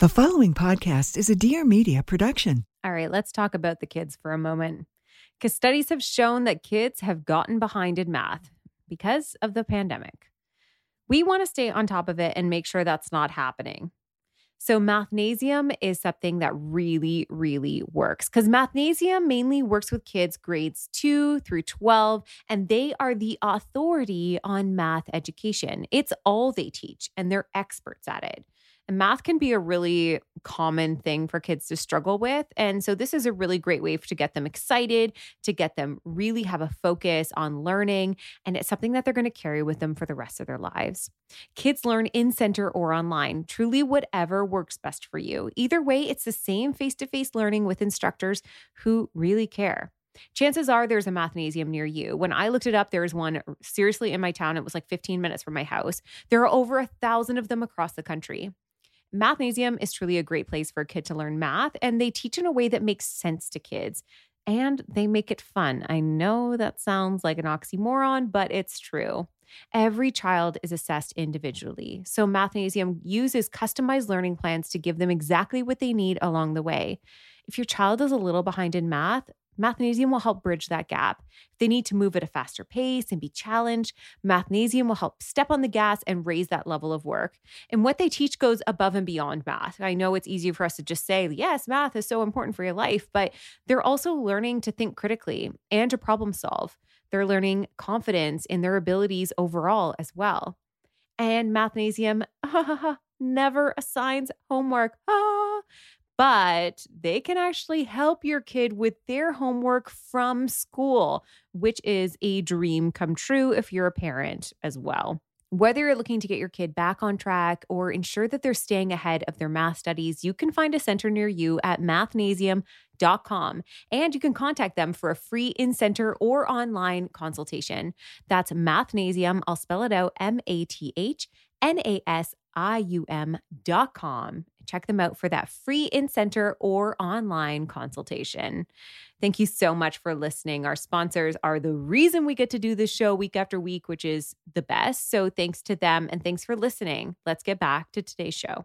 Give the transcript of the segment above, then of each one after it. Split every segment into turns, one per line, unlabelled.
The following podcast is a Dear Media production.
All right, let's talk about the kids for a moment. Because studies have shown that kids have gotten behind in math because of the pandemic. We want to stay on top of it and make sure that's not happening. So, Mathnasium is something that really, really works because Mathnasium mainly works with kids grades 2 through 12, and they are the authority on math education. It's all they teach, and they're experts at it. And math can be a really common thing for kids to struggle with. And so, this is a really great way to get them excited, to get them really have a focus on learning. And it's something that they're going to carry with them for the rest of their lives. Kids learn in center or online, truly, whatever works best for you. Either way, it's the same face to face learning with instructors who really care. Chances are there's a mathnasium near you. When I looked it up, there was one seriously in my town. It was like 15 minutes from my house. There are over a thousand of them across the country. Mathnasium is truly a great place for a kid to learn math, and they teach in a way that makes sense to kids and they make it fun. I know that sounds like an oxymoron, but it's true. Every child is assessed individually. So, Mathnasium uses customized learning plans to give them exactly what they need along the way. If your child is a little behind in math, Mathnasium will help bridge that gap. If they need to move at a faster pace and be challenged, Mathnasium will help step on the gas and raise that level of work. And what they teach goes above and beyond math. I know it's easy for us to just say, yes, math is so important for your life, but they're also learning to think critically and to problem solve. They're learning confidence in their abilities overall as well. And Mathnasium never assigns homework. Ah, but they can actually help your kid with their homework from school, which is a dream come true if you're a parent as well. Whether you're looking to get your kid back on track or ensure that they're staying ahead of their math studies, you can find a center near you at mathnasium.com and you can contact them for a free in center or online consultation. That's mathnasium. I'll spell it out M A T H N A S I U M.com. Check them out for that free in center or online consultation. Thank you so much for listening. Our sponsors are the reason we get to do this show week after week, which is the best. So thanks to them and thanks for listening. Let's get back to today's show.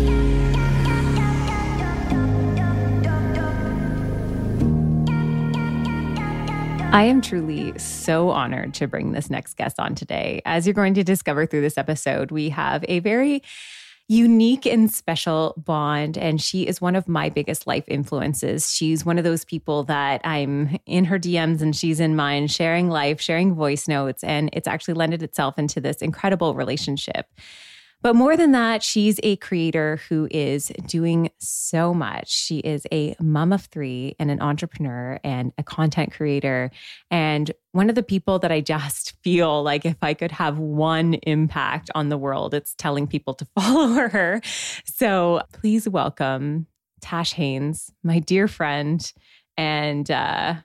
I am truly so honored to bring this next guest on today. As you're going to discover through this episode, we have a very unique and special bond. And she is one of my biggest life influences. She's one of those people that I'm in her DMs and she's in mine, sharing life, sharing voice notes. And it's actually lended itself into this incredible relationship. But more than that, she's a creator who is doing so much. She is a mom of three and an entrepreneur and a content creator. And one of the people that I just feel like if I could have one impact on the world, it's telling people to follow her. So please welcome Tash Haynes, my dear friend, and uh,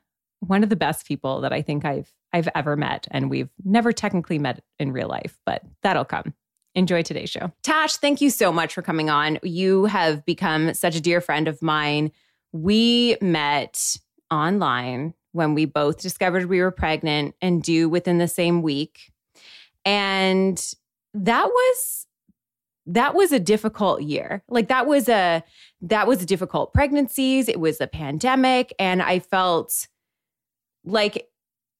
one of the best people that I think I've I've ever met. And we've never technically met in real life, but that'll come enjoy today's show. Tash, thank you so much for coming on. You have become such a dear friend of mine. We met online when we both discovered we were pregnant and due within the same week. And that was that was a difficult year. Like that was a that was a difficult pregnancies, it was a pandemic and I felt like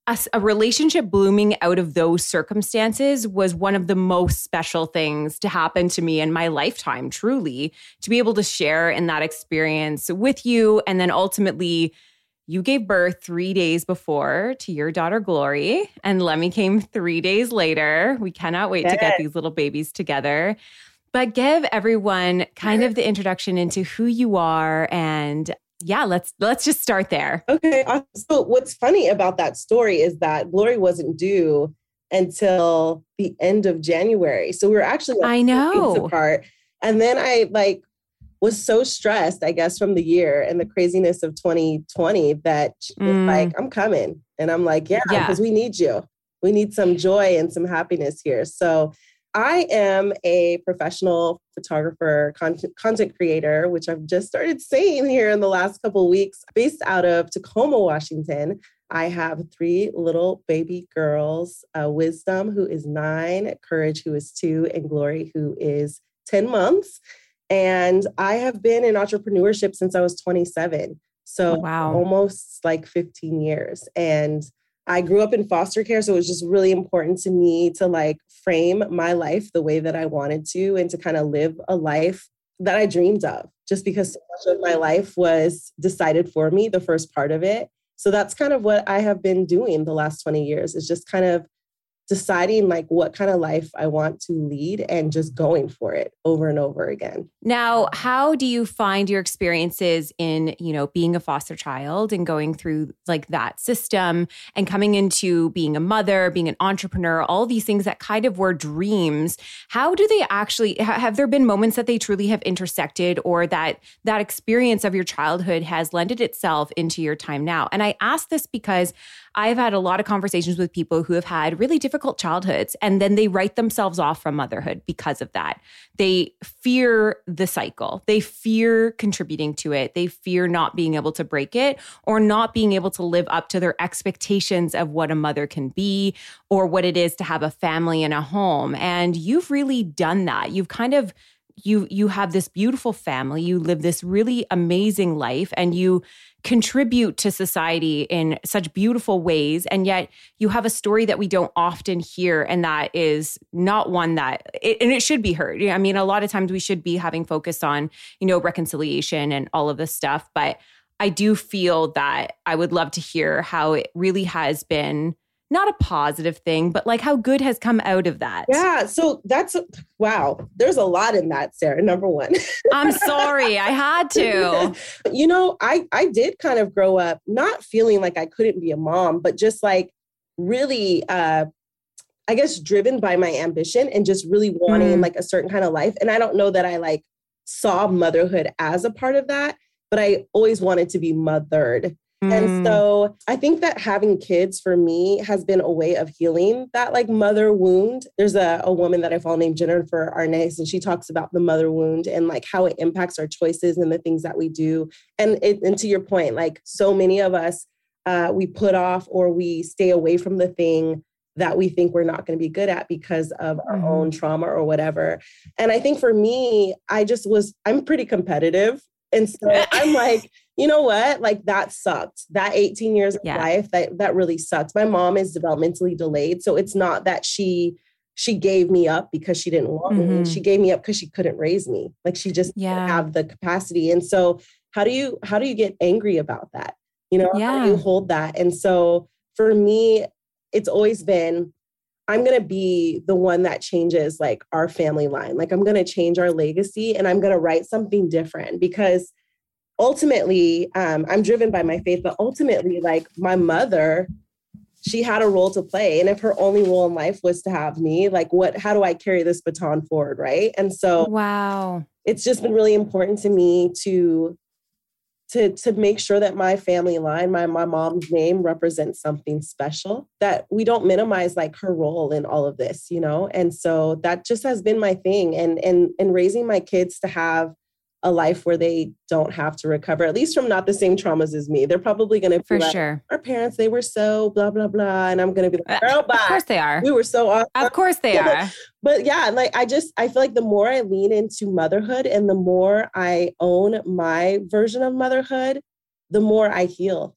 a, a, relationship blooming out of those circumstances was one of the most special things to happen to me in my lifetime, truly, to be able to share in that experience with you. And then ultimately, you gave birth three days before to your daughter, Glory, and Lemmy came three days later. We cannot wait yes. to get these little babies together. But give everyone kind of the introduction into who you are and yeah, let's let's just start there.
Okay. So what's funny about that story is that Glory wasn't due until the end of January. So we were actually
like, I know
apart. And then I like was so stressed, I guess, from the year and the craziness of 2020 that she mm. like, I'm coming. And I'm like, yeah, because yeah. we need you. We need some joy and some happiness here. So I am a professional photographer, content, content creator, which I've just started saying here in the last couple weeks, based out of Tacoma, Washington. I have three little baby girls uh, Wisdom, who is nine, Courage, who is two, and Glory, who is 10 months. And I have been in entrepreneurship since I was 27. So wow. almost like 15 years. And I grew up in foster care, so it was just really important to me to like frame my life the way that I wanted to and to kind of live a life that I dreamed of, just because so much of my life was decided for me, the first part of it. So that's kind of what I have been doing the last 20 years is just kind of deciding like what kind of life I want to lead and just going for it over and over again.
Now, how do you find your experiences in, you know, being a foster child and going through like that system and coming into being a mother, being an entrepreneur, all these things that kind of were dreams. How do they actually have there been moments that they truly have intersected or that that experience of your childhood has lended itself into your time now? And I ask this because I've had a lot of conversations with people who have had really difficult childhoods and then they write themselves off from motherhood because of that. They fear the cycle, they fear contributing to it, they fear not being able to break it or not being able to live up to their expectations of what a mother can be or what it is to have a family and a home. And you've really done that. You've kind of you you have this beautiful family you live this really amazing life and you contribute to society in such beautiful ways and yet you have a story that we don't often hear and that is not one that it, and it should be heard. I mean a lot of times we should be having focus on you know reconciliation and all of this stuff but i do feel that i would love to hear how it really has been not a positive thing, but like how good has come out of that.
Yeah. So that's wow. There's a lot in that, Sarah. Number one.
I'm sorry. I had to.
You know, I I did kind of grow up not feeling like I couldn't be a mom, but just like really uh I guess driven by my ambition and just really wanting mm. like a certain kind of life. And I don't know that I like saw motherhood as a part of that, but I always wanted to be mothered. And mm. so I think that having kids for me has been a way of healing that like mother wound. There's a, a woman that I follow named Jennifer Arnaz, and she talks about the mother wound and like how it impacts our choices and the things that we do. And, it, and to your point, like so many of us, uh, we put off or we stay away from the thing that we think we're not going to be good at because of our mm-hmm. own trauma or whatever. And I think for me, I just was, I'm pretty competitive. And so I'm like, you know what? Like that sucked. That 18 years of yeah. life, that that really sucked. My mom is developmentally delayed. So it's not that she she gave me up because she didn't want mm-hmm. me. She gave me up because she couldn't raise me. Like she just yeah. didn't have the capacity. And so how do you how do you get angry about that? You know, yeah. how do you hold that? And so for me, it's always been I'm going to be the one that changes like our family line. Like I'm going to change our legacy and I'm going to write something different because ultimately, um, I'm driven by my faith, but ultimately, like my mother, she had a role to play. And if her only role in life was to have me, like what, how do I carry this baton forward? Right. And so,
wow,
it's just been really important to me to to to make sure that my family line my my mom's name represents something special that we don't minimize like her role in all of this you know and so that just has been my thing and and and raising my kids to have a life where they don't have to recover, at least from not the same traumas as me. They're probably going to
For
like,
sure.
Our parents, they were so blah blah blah, and I'm going to be like,
Uh,
girl,
Of course they are.
We were so awesome.
Of course they are.
But yeah, like I just I feel like the more I lean into motherhood and the more I own my version of motherhood, the more I heal.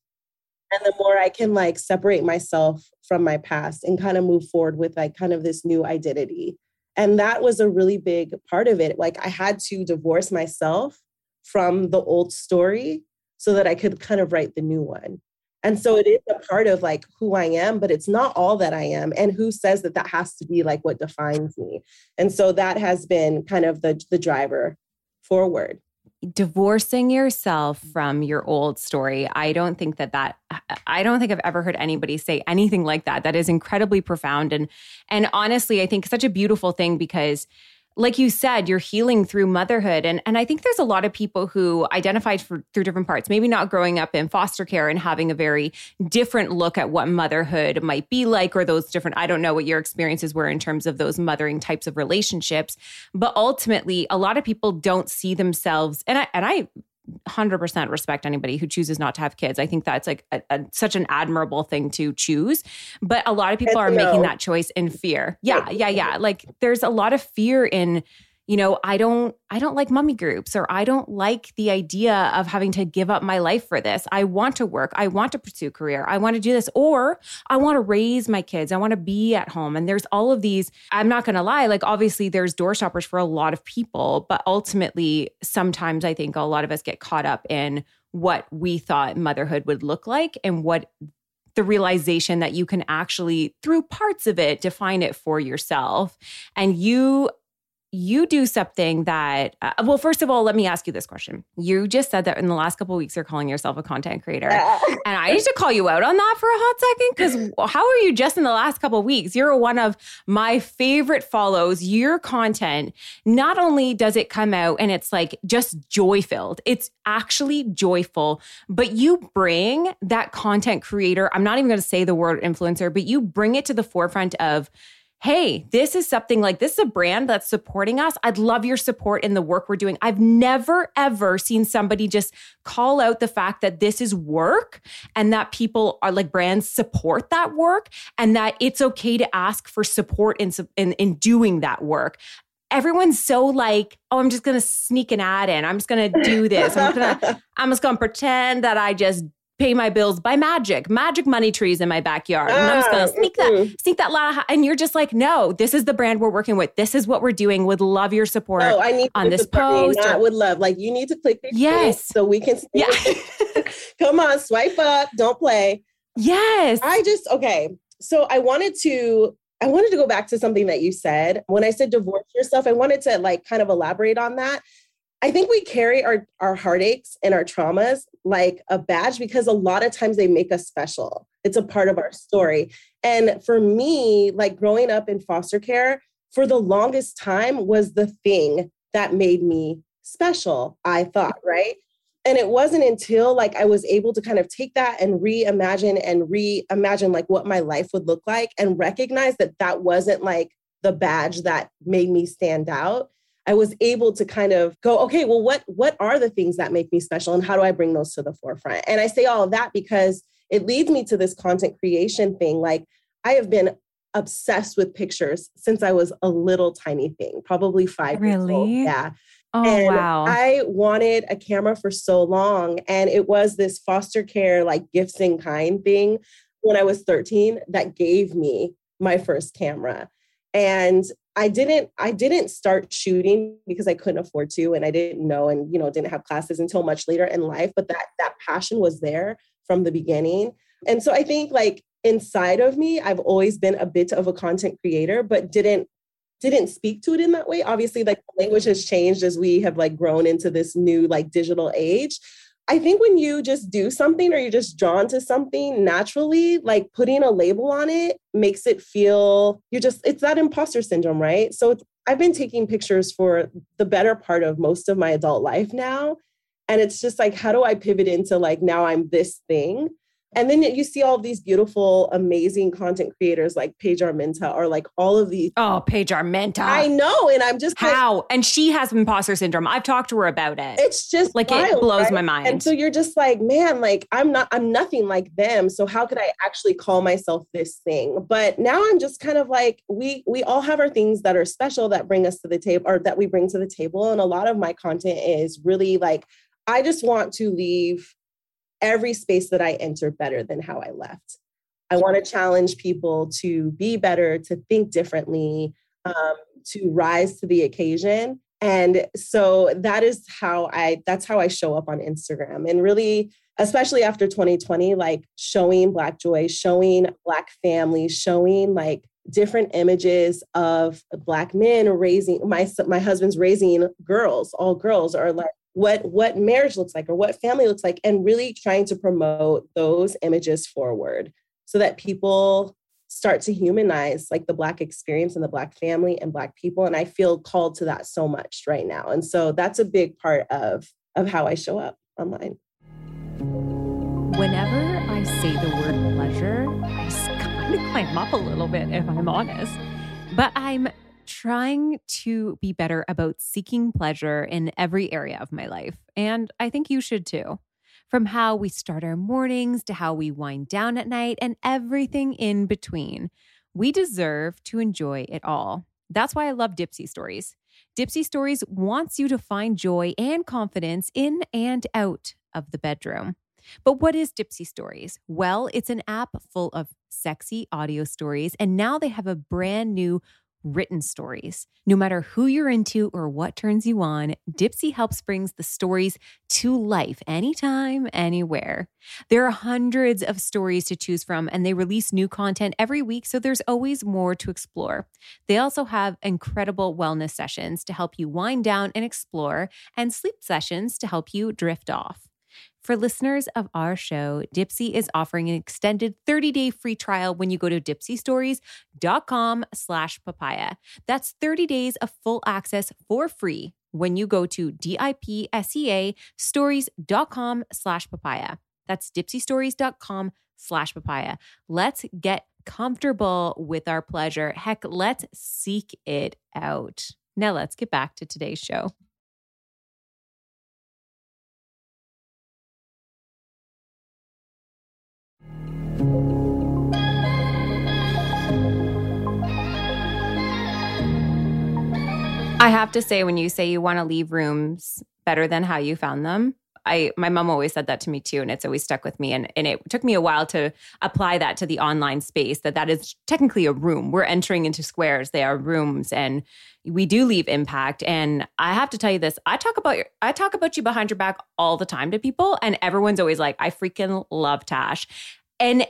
And the more I can like separate myself from my past and kind of move forward with like kind of this new identity. And that was a really big part of it. Like I had to divorce myself from the old story so that I could kind of write the new one. And so it is a part of like who I am, but it's not all that I am. And who says that that has to be like what defines me? And so that has been kind of the the driver forward.
Divorcing yourself from your old story i don't think that that i don't think i've ever heard anybody say anything like that. That is incredibly profound. And and honestly i think such a beautiful thing because like you said, you're healing through motherhood. And, and I think there's a lot of people who identified for, through different parts, maybe not growing up in foster care and having a very different look at what motherhood might be like, or those different, I don't know what your experiences were in terms of those mothering types of relationships. But ultimately, a lot of people don't see themselves, and I, and I 100% respect anybody who chooses not to have kids. I think that's like a, a, such an admirable thing to choose. But a lot of people are making that choice in fear. Yeah, yeah, yeah. Like there's a lot of fear in you know i don't i don't like mummy groups or i don't like the idea of having to give up my life for this. I want to work. I want to pursue a career. I want to do this. Or i want to raise my kids. I want to be at home. And there's all of these i'm not going to lie like obviously there's door stoppers for a lot of people but ultimately sometimes i think a lot of us get caught up in what we thought motherhood would look like and what the realization that you can actually through parts of it define it for yourself. And you you do something that uh, well first of all let me ask you this question. You just said that in the last couple of weeks you're calling yourself a content creator. And i need to call you out on that for a hot second because how are you just in the last couple of weeks? You're one of my favorite follows your content. Not only does it come out and it's like just joy filled it's actually joyful but you bring that content creator i'm not even going to say the word influencer but you bring it to the forefront of hey, this is something like this is a brand that's supporting us. I'd love your support in the work we're doing. I've never, ever seen somebody just call out the fact that this is work and that people are like brands support that work and that it's okay to ask for support in, in, in doing that work. Everyone's so like, oh, I'm just gonna sneak an ad in. I'm just gonna do this. I'm gonna, I'm just gonna pretend that I just pay my bills by magic, magic money trees in my backyard. And I'm just gonna
Ah,
sneak that, sneak that lot of, and you're just like, no, this is the brand we're working with. This is what we're doing. Would love your support.
Oh, I need
on this post or-
would love. Like you need to click
Yes.
so we can.
yeah.
Come on, swipe up. Don't play.
yes.
I just okay. So I wanted to I wanted to go back to something that you said. When I said divorce yourself, I wanted to like kind of elaborate on that. I think we carry our our heartaches and our traumas like a badge because a lot of times they make us special. It's a part of our story. And for me, like growing up in foster care, for the longest time was the thing that made me special, I thought, right? And it wasn't until like I was able to kind of take that and reimagine and reimagine like what my life would look like and recognize that that wasn't like the badge that made me stand out. I was able to kind of go, okay, well, what what are the things that make me special, and how do I bring those to the forefront? And I say all of that because it leads me to this content creation thing. Like I have been obsessed with pictures since I was a little tiny thing, probably five years old.
Really?
Yeah.
oh,
And
wow.
I wanted a camera for so long. And it was this foster care, like gifts in kind thing when I was 13 that gave me my first camera. And I didn't, I didn't start shooting because I couldn't afford to and I didn't know and you know didn't have classes until much later in life. But that that passion was there from the beginning. And so I think like inside of me, I've always been a bit of a content creator, but didn't didn't speak to it in that way. Obviously, like language has changed as we have like grown into this new like digital age. I think when you just do something or you're just drawn to something naturally, like putting a label on it makes it feel you're just it's that imposter syndrome, right? So I've been taking pictures for the better part of most of my adult life now. And it's just like, how do I pivot into like now I'm this thing? And then you see all these beautiful, amazing content creators like Paige Armenta or like all of these.
Oh, Paige Armenta.
I know. And I'm just like,
How? and she has imposter syndrome. I've talked to her about it.
it's just
like
wild,
it blows
right?
my mind.
And so you're just like, man, like I'm not, I'm nothing like them. So how could I actually call myself this thing? But now I'm just kind of like, we we all have our things that are special that bring us to the table or that we bring to the table. And a lot of my content is really like, I just want to leave every space that I enter better than how I left. I want to challenge people to be better, to think differently, um, to rise to the occasion. And so that is how I that's how I show up on Instagram. And really, especially after 2020, like showing Black joy, showing Black families, showing like different images of Black men raising my my husband's raising girls, all girls, or like what what marriage looks like or what family looks like, and really trying to promote those images forward so that people start to humanize like the black experience and the black family and black people. And i feel called to that so much right now. And so that's a big part of of how i show up online.
Whenever I say the word pleasure, I kind of climb up a little bit, if I'm honest. But I'm trying to be better about seeking pleasure in every area of my life. And I think you should too. From how we start our mornings to how we wind down at night and everything in between. We deserve to enjoy it all. That's why I love Dipsea Stories. Dipsea Stories wants you to find joy and confidence in and out of the bedroom. But what is Dipsea Stories? Well, it's an app full of sexy audio stories, and now they have a brand new written stories. No matter who you're into or what turns you on, Dipsea helps brings the stories to life anytime, anywhere. There are hundreds of stories to choose from, and they release new content every week, so there's always more to explore. They also have incredible wellness sessions to help you wind down and explore, and sleep sessions to help you drift off. For listeners of our show, Dipsea is offering an extended 30-day free trial when you go to dipseastories.com slash papaya. That's 30 days of full access for free when you go to D-I-P-S-E-A stories.com slash papaya. That's dipseastories.com slash papaya. Let's get comfortable with our pleasure. Heck, let's seek it out. Now let's get back to today's show. I have to say, when you say you want to leave rooms better than how you found them, I my mom always said that to me too, and it's always stuck with me. And and it took me a while to apply that to the online space. That that is technically a room. We're entering into squares. They are rooms, and we do leave impact. And I have to tell you this: I talk about your, I talk about you behind your back all the time to people, and everyone's always like, "I freaking love Tash," and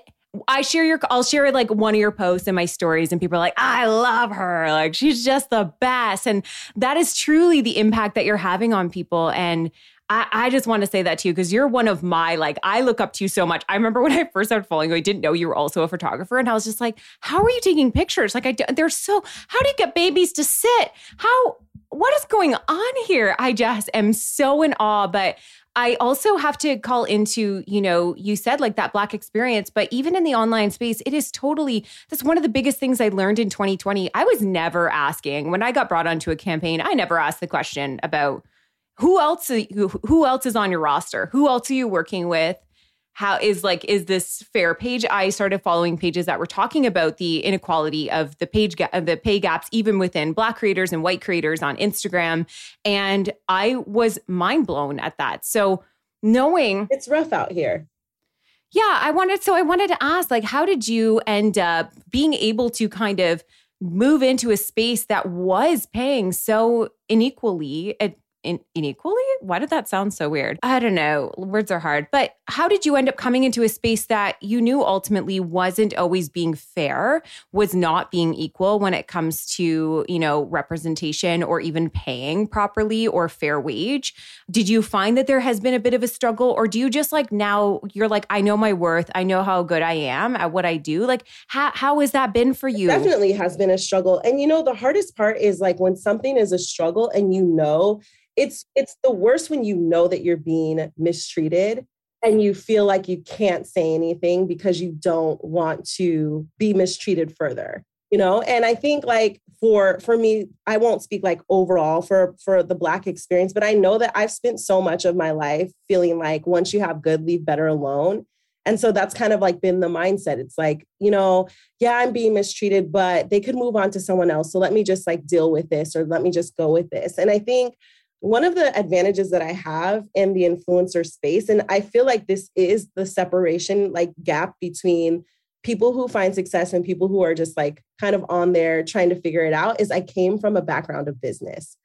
I share your, I'll share like one of your posts in my stories, and people are like, I love her. Like, she's just the best. And that is truly the impact that you're having on people. And I, I just want to say that to you because you're one of my, like, I look up to you so much. I remember when I first started following you, I didn't know you were also a photographer. And I was just like, how are you taking pictures? Like, I, they're so, how do you get babies to sit? How, what is going on here? I just am so in awe. But I also have to call into, you know, you said like that Black experience, but even in the online space, it is totally, that's one of the biggest things I learned in 2020. I was never asking, when I got brought onto a campaign, I never asked the question about who else, who, who else is on your roster? Who else are you working with? How is like is this fair page? I started following pages that were talking about the inequality of the page ga- of the pay gaps even within black creators and white creators on instagram and i was mind blown at that. So knowing
it's rough out here.
Yeah i wanted so i wanted to ask like how did you end up being able to kind of move into a space that was paying so unequally in, inequally? Why did that sound so weird? I don't know. Words are hard. But how did you end up coming into a space that you knew ultimately wasn't always being fair, was not being equal when it comes to, you know, representation or even paying properly or fair wage? Did you find that there has been a bit of a struggle or do you just like now you're like I know my worth, I know how good I am at what I do? Like how how has that been for you?
It definitely has been a struggle. And you know the hardest part is like when something is a struggle and you know it's it's the worst when you know that you're being mistreated and you feel like you can't say anything because you don't want to be mistreated further you know? And i think like for for me i won't speak like overall for for the black experience but i know that i've spent so much of my life feeling like once you have good leave better alone. And so that's kind of like been the mindset. It's like you know yeah i'm being mistreated but they could move on to someone else. So let me just like deal with this or let me just go with this. And i think one of the advantages that I have in the influencer space, and I feel like this is the separation, like gap between people who find success and people who are just like kind of on there trying to figure it out, is I came from a background of business.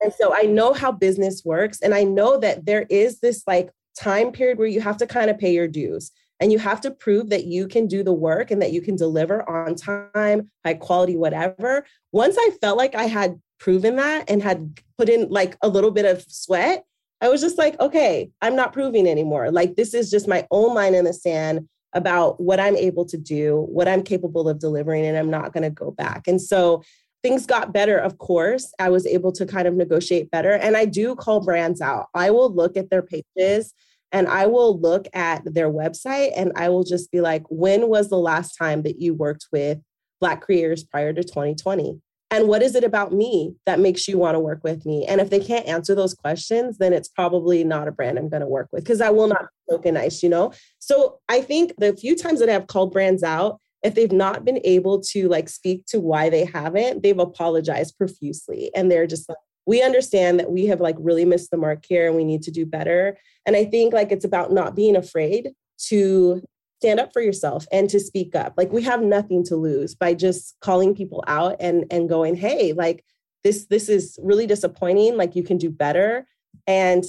And so I know how business works. And I know that there is this like time period where you have to kind of pay your dues and you have to prove that you can do the work and that you can deliver on time, high quality, whatever. Once I felt like I had proven that and had put in like a little bit of sweat, I was just like, okay, I'm not proving anymore. Like, this is just my own line in the sand about what I'm able to do, what I'm capable of delivering, and I'm not going to go back. And so things got better, of course. I was able to kind of negotiate better. And I do call brands out. I will look at their pages and I will look at their website and I will just be like, when was the last time that you worked with Black creators prior to 2020? And what is it about me that makes you want to work with me? And if they can't answer those questions, then it's probably not a brand I'm going to work with because I will not tokenize, you know? So I think the few times that I've called brands out, if they've not been able to like speak to why they haven't, they've apologized profusely. And they're just like, we understand that we have like really missed the mark here and we need to do better. And I think like it's about not being afraid to stand up for yourself and to speak up. Like we have nothing to lose by just calling people out and and going, "Hey, like this this is really disappointing. Like you can do better." And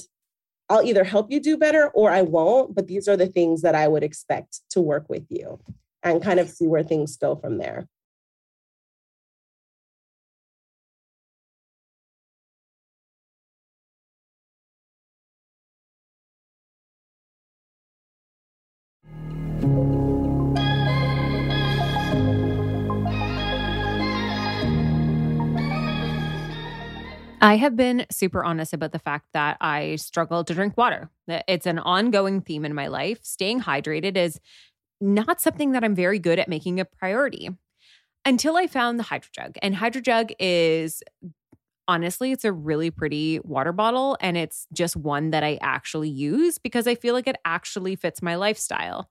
I'll either help you do better or I won't, but these are the things that I would expect to work with you and kind of see where things go from there.
I have been super honest about the fact that I struggle to drink water. It's an ongoing theme in my life. Staying hydrated is not something that I'm very good at making a priority until I found the HydroJug. And HydroJug is honestly, it's a really pretty water bottle. And it's just one that I actually use because I feel like it actually fits my lifestyle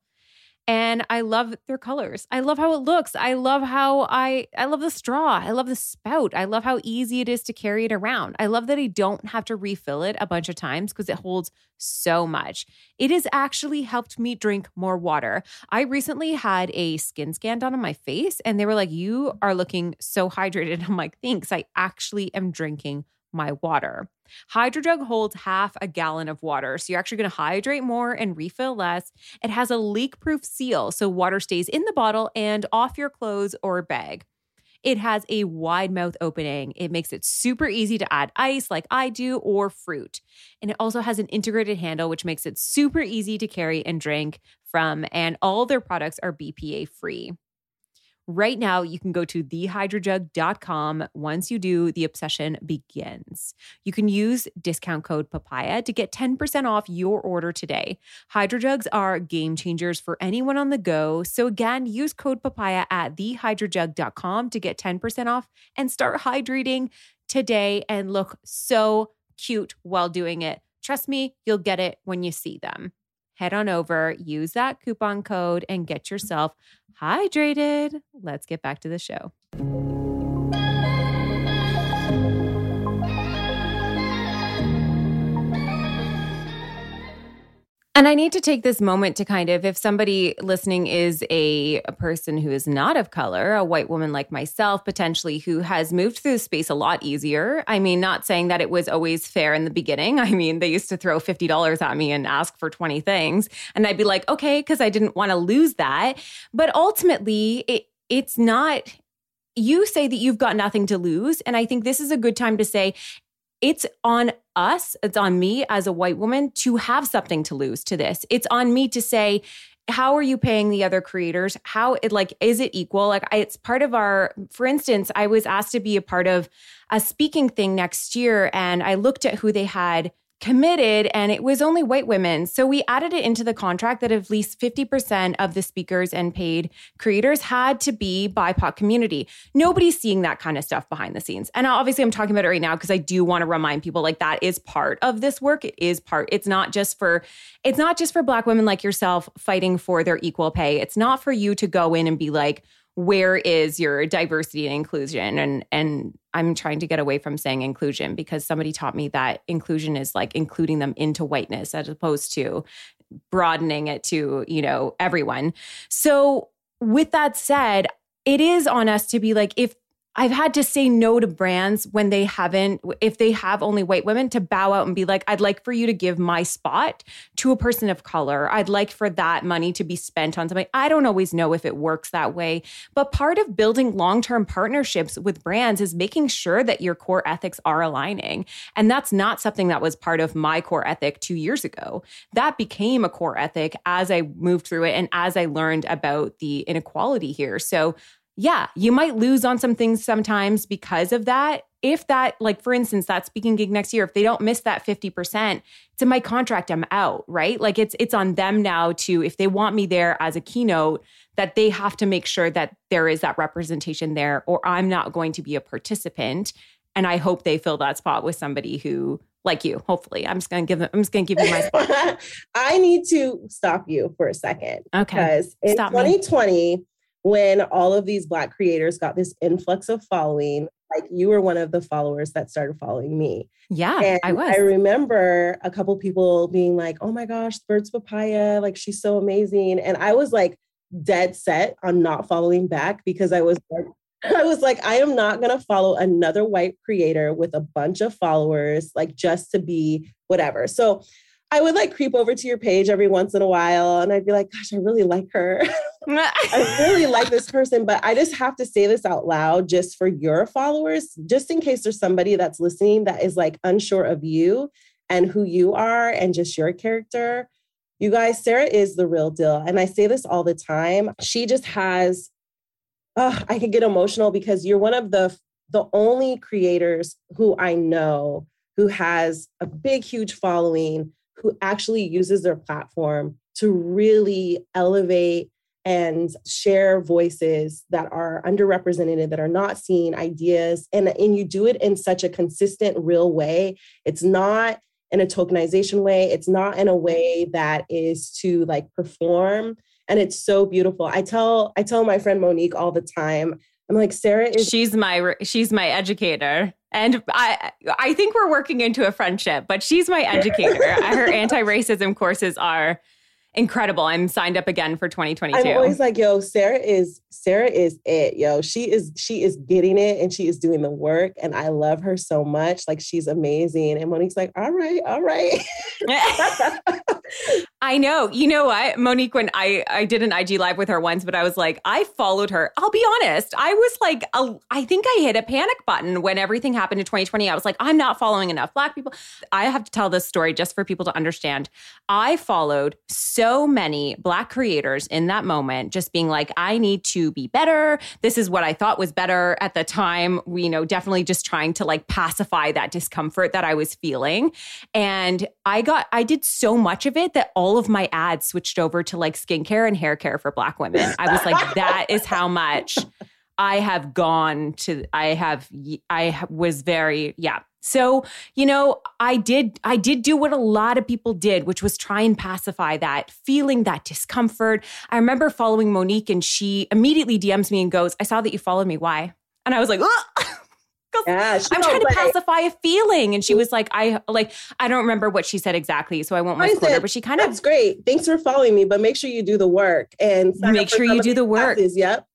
and I love their colors. I love how it looks. I love how I I love the straw. I love the spout. I love how easy it is to carry it around. I love that I don't have to refill it a bunch of times because it holds so much. It has actually helped me drink more water. I recently had a skin scan done on my face and they were like, "You are looking so hydrated." I'm like, "Thanks. I actually am drinking my water." HydroJug holds half a gallon of water, so you're actually going to hydrate more and refill less. It has a leak proof seal, so water stays in the bottle and off your clothes or bag. It has a wide mouth opening. It makes it super easy to add ice like I do or fruit. And it also has an integrated handle, which makes it super easy to carry and drink from. And all their products are BPA free. Right now, you can go to thehydrojug.com. Once you do, the obsession begins. You can use discount code papaya to get 10% off your order today. Hydrojugs are game changers for anyone on the go. So, again, use code papaya at thehydrojug.com to get 10% off and start hydrating today and look so cute while doing it. Trust me, you'll get it when you see them head on over, use that coupon code, and get yourself hydrated. Let's get back to the show. And I need to take this moment to kind of, if somebody listening is a, a, person who is not of color, a white woman like myself, potentially who has moved through the space a lot easier. I mean, not saying that it was always fair in the beginning. I mean, they used to throw $50 at me and ask for 20 things. And I'd be like, okay, because I didn't want to lose that. But ultimately, it, it's not, you say that you've got nothing to lose. And I think this is a good time to say, it's on us, it's on me as a white woman to have something to lose to this. It's on me to say, how are you paying the other creators? How it like is it equal? Like I, it's part of our. For instance, I was asked to be a part of a speaking thing next year, and I looked at who they had committed and it was only white women. So we added it into the contract that at least 50% of the speakers and paid creators had to be BIPOC community. Nobody's seeing that kind of stuff behind the scenes. And obviously I'm talking about it right now because I do want to remind people like that is part of this work. It is part. It's not just for it's not just for black women like yourself fighting for their equal pay. It's not for you to go in and be like where is your diversity and inclusion? And and i'm trying to get away from saying inclusion because somebody taught me that inclusion is like including them into whiteness as opposed to broadening it to you know everyone. So with that said it is on us to be like if I've had to say no to brands when they haven't, if they have only white women, to bow out and be like, I'd like for you to give my spot to a person of color. I'd like for that money to be spent on something. I don't always know if it works that way. But part of building long term partnerships with brands is making sure that your core ethics are aligning. And that's not something that was part of my core ethic two years ago. That became a core ethic as I moved through it and as I learned about the inequality here. So, yeah, you might lose on some things sometimes because of that. If that, like for instance, that speaking gig next year, if they don't miss that 50%, it's in my contract, I'm out, right? Like it's it's on them now to, if they want me there as a keynote, that they have to make sure that there is that representation there, or I'm not going to be a participant. And I hope they fill that spot with somebody who like you, hopefully. I'm just gonna give them, I'm just gonna give you my spot.
I need to stop you for a second.
Okay.
Because in
Stop me.
2020, when all of these Black creators got this influx of following, like you were one of the followers that started following me.
Yeah,
And
I was.
I remember a couple people being like, oh my gosh, Birds Papaya, like she's so amazing. And I was like dead set on not following back because I was like, I was like, I am not going to follow another white creator with a bunch of followers, like just to be whatever. So I would like creep over to your page every once in a while and I'd be like, gosh, I really like her. I really like this person, but I just have to say this out loud just for your followers, just in case there's somebody that's listening that is like unsure of you and who you are and just your character. You guys, Sarah is the real deal. And I say this all the time. She just has, uh, I can get emotional because you're one of the the only creators who I know who has a big, huge following, who actually uses their platform to really elevate and share voices that are underrepresented, that are not seen, ideas. And, and you do it in such a consistent, real way. It's not in a tokenization way, it's not in a way that is to like perform. And it's so beautiful. I tell I tell my friend Monique all the time, I'm like, Sarah is
she's my she's my educator and i i think we're working into a friendship but she's my educator her anti-racism courses are incredible i'm signed up again for 2022
I'm always like, yo, Sarah is Sarah is it, yo. She is she is getting it and she is doing the work, and I love her so much. Like she's amazing. And Monique's like, all right, all right.
I know. You know what, Monique? When I I did an IG live with her once, but I was like, I followed her. I'll be honest. I was like, a, I think I hit a panic button when everything happened in 2020. I was like, I'm not following enough Black people. I have to tell this story just for people to understand. I followed so many Black creators in that moment, just being like, I need to be better. This is what I thought was better at the time. We, you know, definitely just trying to like pacify that discomfort that I was feeling. And I got, I did so much of it that all of my ads switched over to like skincare and hair care for Black women. I was like, that is how much I have gone to, I have, I was very, yeah. So, you know, I did I did do what a lot of people did, which was try and pacify that feeling, that discomfort. I remember following Monique and she immediately DMs me and goes, "I saw that you followed me. Why?" And I was like, "Ugh."
Yeah,
I'm trying to pacify a feeling. And she was like, I like, I don't remember what she said exactly, so I won't misquote her, but she kind of
That's great. Thanks for following me, but make sure you do the work and
Make sure you do the work.
classes. Yep.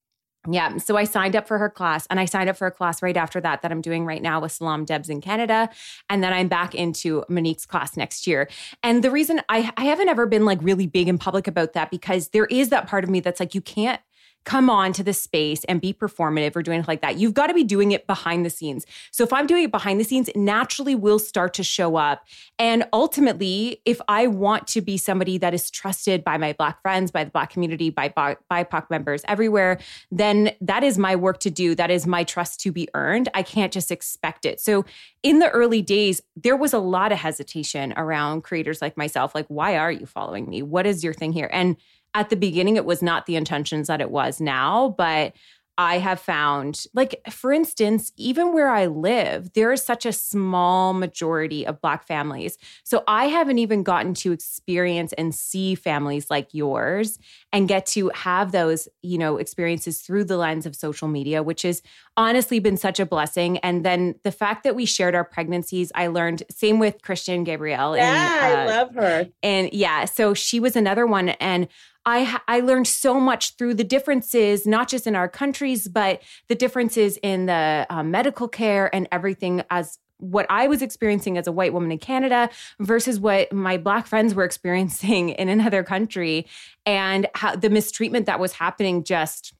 Yeah. So I signed up for her class and I signed up for a class right after that that I'm doing right now with Salam Debs in Canada. And then I'm back into Monique's class next year. And the reason I, I haven't ever been like really big in public about that because there is that part of me that's like, you can't come on to the space and be performative or doing like that. You've got to be doing it behind the scenes. So if I'm doing it behind the scenes, naturally will start to show up. And ultimately, if I want to be somebody that is trusted by my Black friends, by the Black community, by BIPOC members everywhere, then that is my work to do. That is my trust to be earned. I can't just expect it. So in the early days, there was a lot of hesitation around creators like myself. Like, why are you following me? What is your thing here? And at the beginning, it was not the intentions that it was now, but I have found, like, for instance, even where I live, there is such a small majority of Black families. So I haven't even gotten to experience and see families like yours and get to have those, you know, experiences through the lens of social media, which has honestly been such a blessing. And then the fact that we shared our pregnancies, I learned, same with Christian Gabrielle.
Yeah, and, uh, I love her.
And yeah, so she was another one. And I I learned so much through the differences, not just in our countries, but the differences in the um, medical care and everything as what I was experiencing as a white woman in Canada versus what my black friends were experiencing in another country, and how the mistreatment that was happening just.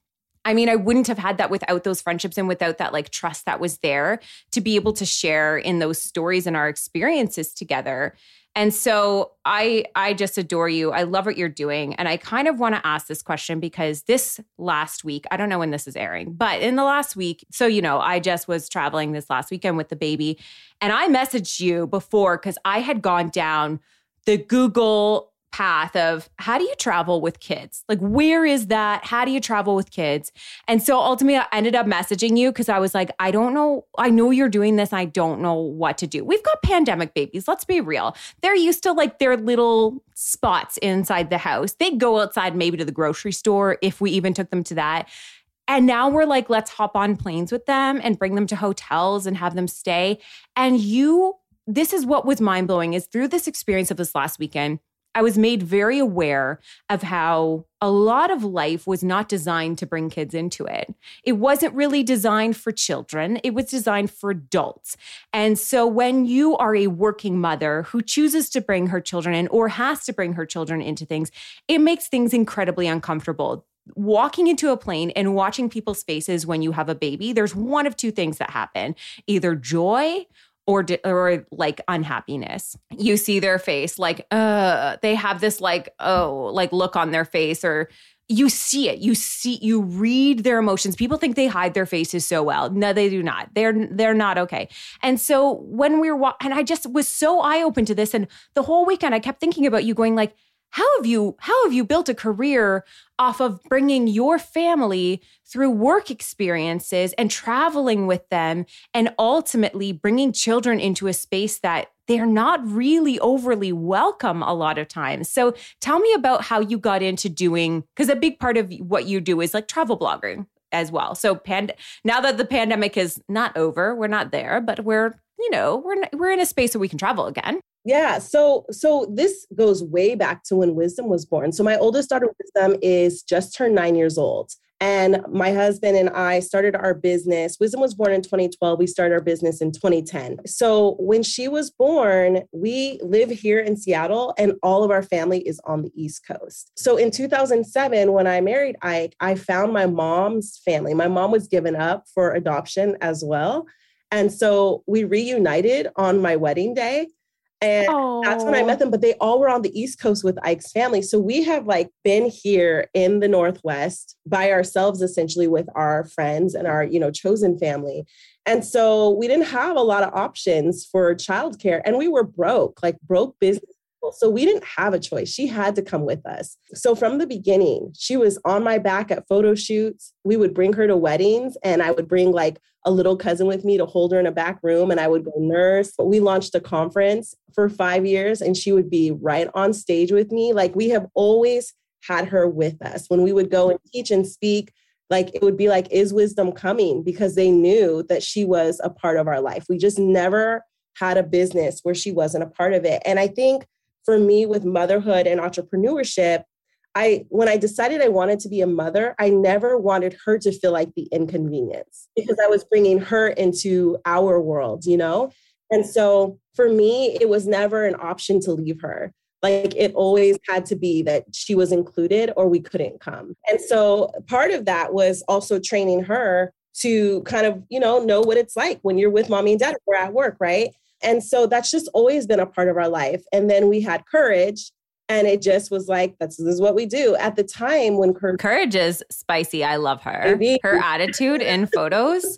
I mean, I wouldn't have had that without those friendships and without that like trust that was there to be able to share in those stories and our experiences together. And so I I just adore you. I love what you're doing. And I kind of want to ask this question because this last week, I don't know when this is airing, but in the last week, so you know, I just was traveling this last weekend with the baby and I messaged you before cuz I had gone down the Google path of how do you travel with kids? Like, where is that? How do you travel with kids? And so ultimately, I ended up messaging you because I was like, I don't know. I know you're doing this. I don't know what to do. We've got pandemic babies. Let's be real. They're used to like their little spots inside the house. They'd go outside maybe to the grocery store if we even took them to that. And now we're like, let's hop on planes with them and bring them to hotels and have them stay. And you, this is what was mind blowing is through this experience of this last weekend, I was made very aware of how a lot of life was not designed to bring kids into it. It wasn't really designed for children, it was designed for adults. And so when you are a working mother who chooses to bring her children in or has to bring her children into things, it makes things incredibly uncomfortable walking into a plane and watching people's faces when you have a baby, there's one of two things that happen either joy or or like unhappiness. You see their face like uh they have this like oh like look on their face or you see it. You see you read their emotions. People think they hide their faces so well. No they do not. They're they're not okay. And so when we were and i just was so eye open to this and the whole weekend i kept thinking about you going like how have you how have you built a career off of bringing your family through work experiences and traveling with them and ultimately bringing children into a space that they're not really overly welcome a lot of times. So tell me about how you got into doing cuz a big part of what you do is like travel blogging as well. So pand- now that the pandemic is not over, we're not there, but we're you know, we're we're in a space where we can travel again.
Yeah. So so this goes way back to when Wisdom was born. So my oldest daughter Wisdom is just turned nine years old. And my husband and I started our business. Wisdom was born in 2012. We started our business in 2010. So when she was born, we live here in Seattle and all of our family is on the East Coast. So in 2007, when I married Ike, I found my mom's family. My mom was given up for adoption as well. And so we reunited on my wedding day. And Aww. that's when I met them. But they all were on the East Coast with Ike's family. So we have like been here in the Northwest by ourselves, essentially with our friends and our, you know, chosen family. And so we didn't have a lot of options for childcare. And we were broke, like broke business so we didn't have a choice. She had to come with us. So from the beginning, she was on my back at photo shoots. We would bring her to weddings, and I would bring like a little cousin with me to hold her in a back room, and I would go nurse. But we launched a conference for five years, and she would be right on stage with me. Like we have always had her with us. When we would go and teach and speak, like it would be like, is wisdom coming? Because they knew that she was a part of our life. We just never had a business where she wasn't a part of it. And I think for me with motherhood and entrepreneurship, I when I decided I wanted to be a mother, I never wanted her to feel like the inconvenience because I was bringing her into our world, you know? And so for me, it was never an option to leave her. Like it always had to be that she was included or we couldn't come. And so part of that was also training her to kind of, you know, know what it's like when you're with mommy and dad or at work, right? And so that's just always been a part of our life. And then we had courage and it just was like that's this is what we do. At the time when courage,
courage is spicy. I love her. Her attitude in photos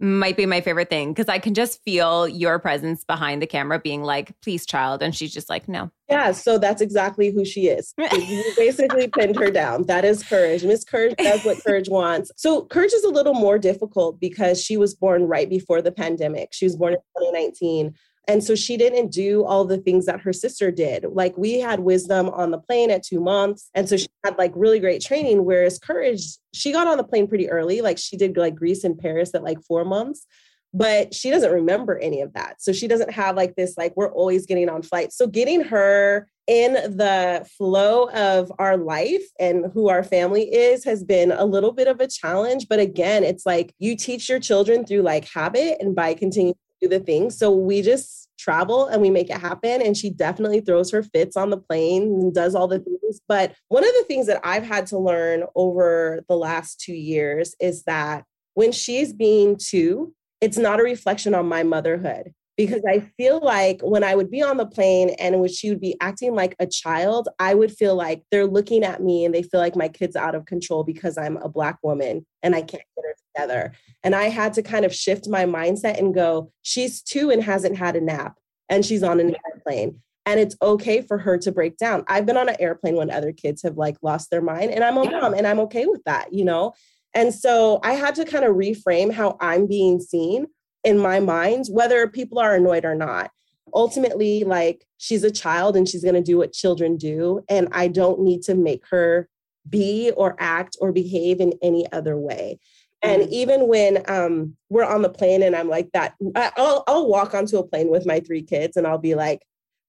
might be my favorite thing because i can just feel your presence behind the camera being like please child and she's just like no.
Yeah so that's exactly who she is. You basically pinned her down. That is courage. Miss courage does what courage wants. So courage is a little more difficult because she was born right before the pandemic. She was born in 2019 and so she didn't do all the things that her sister did. Like we had wisdom on the plane at two months. And so she had like really great training. Whereas Courage, she got on the plane pretty early. Like she did like Greece and Paris at like four months, but she doesn't remember any of that. So she doesn't have like this, like we're always getting on flights. So getting her in the flow of our life and who our family is has been a little bit of a challenge. But again, it's like you teach your children through like habit and by continuing do the thing. So we just travel and we make it happen. And she definitely throws her fits on the plane and does all the things. But one of the things that I've had to learn over the last two years is that when she's being two, it's not a reflection on my motherhood because I feel like when I would be on the plane and when she would be acting like a child, I would feel like they're looking at me and they feel like my kid's out of control because I'm a Black woman and I can't get her together. And I had to kind of shift my mindset and go, she's two and hasn't had a nap and she's on an airplane. And it's okay for her to break down. I've been on an airplane when other kids have like lost their mind, and I'm a mom and I'm okay with that, you know? And so I had to kind of reframe how I'm being seen in my mind, whether people are annoyed or not. Ultimately, like she's a child and she's going to do what children do. And I don't need to make her be or act or behave in any other way. And mm-hmm. even when um, we're on the plane and I'm like that, I'll, I'll walk onto a plane with my three kids and I'll be like,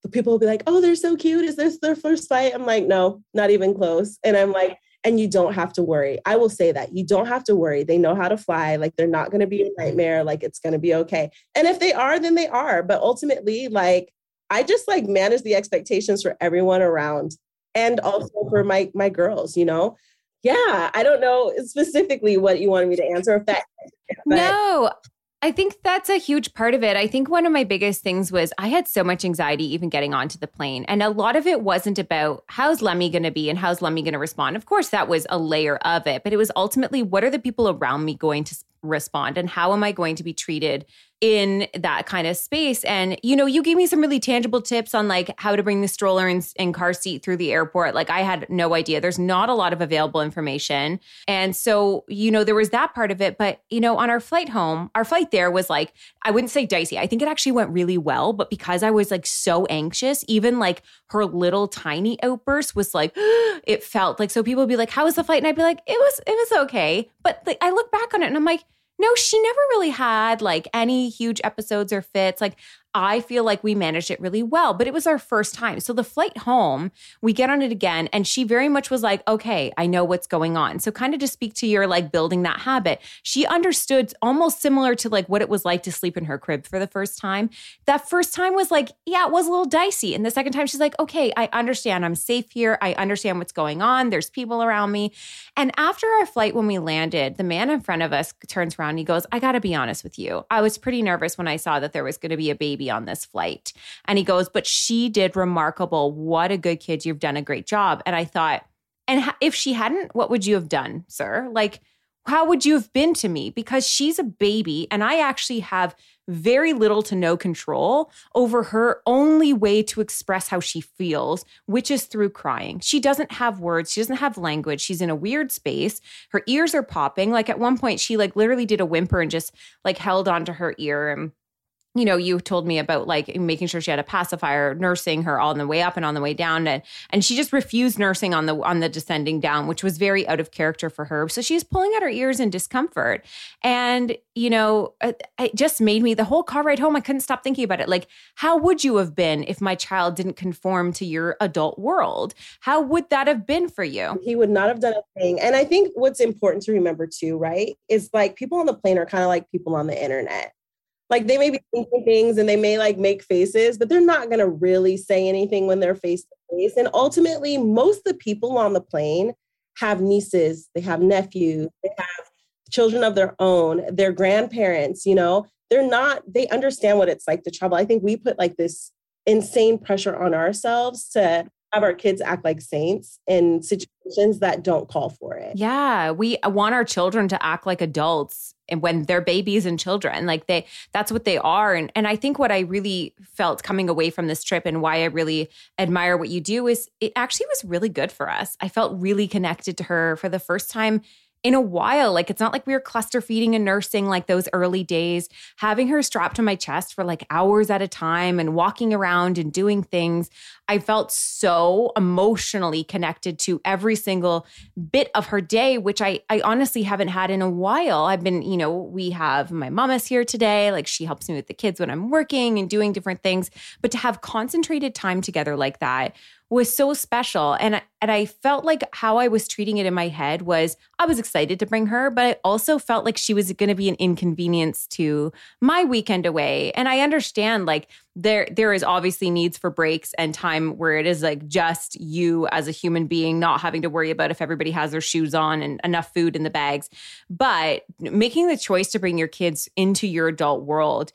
the people will be like, oh, they're so cute. Is this their first flight? I'm like, no, not even close. And I'm like, and you don't have to worry. I will say that you don't have to worry. They know how to fly. Like they're not going to be a nightmare. Like it's going to be okay. And if they are, then they are. But ultimately, like I just like manage the expectations for everyone around and also for my my girls, you know. Yeah, I don't know specifically what you wanted me to answer if that
but. No, I think that's a huge part of it. I think one of my biggest things was I had so much anxiety even getting onto the plane. And a lot of it wasn't about how's Lemmie going to be and how's Lemmie going to respond. Of course, that was a layer of it, but it was ultimately what are the people around me going to respond and how am I going to be treated in that kind of space. And, you know, you gave me some really tangible tips on like how to bring the stroller and, and, car seat through the airport. Like I had no idea. There's not a lot of available information. And so, you know, there was that part of it. But, you know, on our flight home, our flight there was like, I wouldn't say dicey. I think it actually went really well. But because I was like so anxious, even like her little tiny outburst was like, it felt like, so people would be like, how was the flight? And I'd be like, it was, it was okay. But like, I look back on it and I'm like, no, she never really had like any huge episodes or fits. Like I feel like we managed it really well, but it was our first time. So the flight home, we get on it again, and she very much was like, okay, I know what's going on. So, kind of to speak to your like building that habit, she understood almost similar to like what it was like to sleep in her crib for the first time. That first time was like, yeah, it was a little dicey. And the second time, she's like, okay, I understand. I'm safe here. I understand what's going on. There's people around me. And after our flight, when we landed, the man in front of us turns around and he goes, I got to be honest with you. I was pretty nervous when I saw that there was going to be a baby on this flight. And he goes, But she did remarkable. What a good kid. You've done a great job. And I thought, and if she hadn't, what would you have done, sir? Like, how would you have been to me? Because she's a baby and I actually have very little to no control over her only way to express how she feels, which is through crying. She doesn't have words, she doesn't have language. She's in a weird space. Her ears are popping. Like at one point, she like literally did a whimper and just like held onto her ear and you know, you told me about like making sure she had a pacifier, nursing her on the way up and on the way down, and and she just refused nursing on the on the descending down, which was very out of character for her. So she's pulling at her ears in discomfort, and you know, it, it just made me the whole car ride home. I couldn't stop thinking about it. Like, how would you have been if my child didn't conform to your adult world? How would that have been for you?
He would not have done a thing. And I think what's important to remember too, right, is like people on the plane are kind of like people on the internet Like they may be thinking things and they may like make faces, but they're not going to really say anything when they're face to face. And ultimately, most of the people on the plane have nieces, they have nephews, they have children of their own, their grandparents, you know, they're not, they understand what it's like to travel. I think we put like this insane pressure on ourselves to have our kids act like saints in situations that don't call for it.
Yeah, we want our children to act like adults and when they're babies and children like they that's what they are and and I think what I really felt coming away from this trip and why I really admire what you do is it actually was really good for us. I felt really connected to her for the first time in a while. Like it's not like we were cluster feeding and nursing like those early days. Having her strapped to my chest for like hours at a time and walking around and doing things, I felt so emotionally connected to every single bit of her day, which I, I honestly haven't had in a while. I've been, you know, we have my mama's here today. Like she helps me with the kids when I'm working and doing different things. But to have concentrated time together like that was so special and and I felt like how I was treating it in my head was I was excited to bring her but I also felt like she was going to be an inconvenience to my weekend away and I understand like there there is obviously needs for breaks and time where it is like just you as a human being not having to worry about if everybody has their shoes on and enough food in the bags. But making the choice to bring your kids into your adult world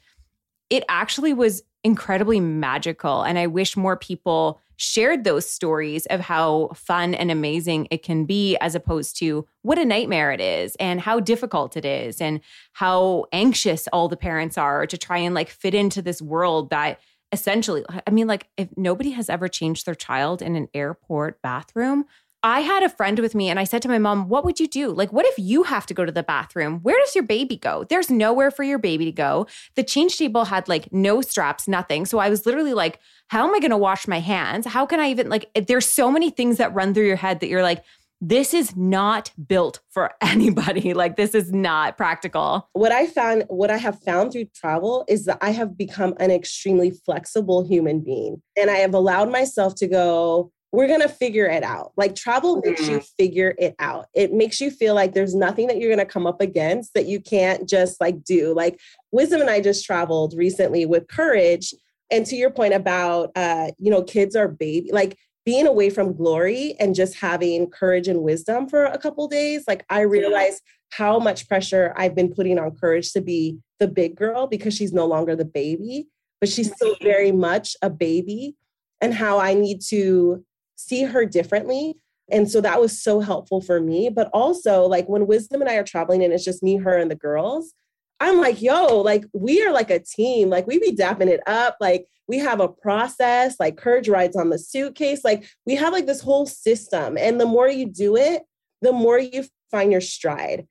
it actually was incredibly magical. And I wish more people shared those stories of how fun and amazing it can be, as opposed to what a nightmare it is and how difficult it is and how anxious all the parents are to try and like fit into this world that essentially, I mean, like if nobody has ever changed their child in an airport bathroom, I had a friend with me and I said to my mom, What would you do? Like, what if you have to go to the bathroom? Where does your baby go? There's nowhere for your baby to go. The change table had like no straps, nothing. So I was literally like, How am I going to wash my hands? How can I even, like, there's so many things that run through your head that you're like, this is not built for anybody. Like, this is not practical.
What I found, what I have found through travel is that I have become an extremely flexible human being. And I have allowed myself to go, we're going to figure it out. Like travel makes you mm-hmm. figure it out. It makes you feel like there's nothing that you're going to come up against that you can't just like do. Like Wisdom and I just traveled recently with Courage. And to your point about, uh, you know, kids are baby, like being away from glory and just having courage and wisdom for a couple days, like I realized how much pressure I've been putting on courage to be the big girl because she's no longer the baby, but she's still very much a baby and how I need to see her differently. And so that was so helpful for me. But also, like when Wisdom and I are traveling and it's just me, her, and the girls, I'm like, yo, like we are like a team. Like we be dapping it up. Like we have a process, like Courage rides on the suitcase. Like we have like this whole system. And the more you do it, the more you find your stride.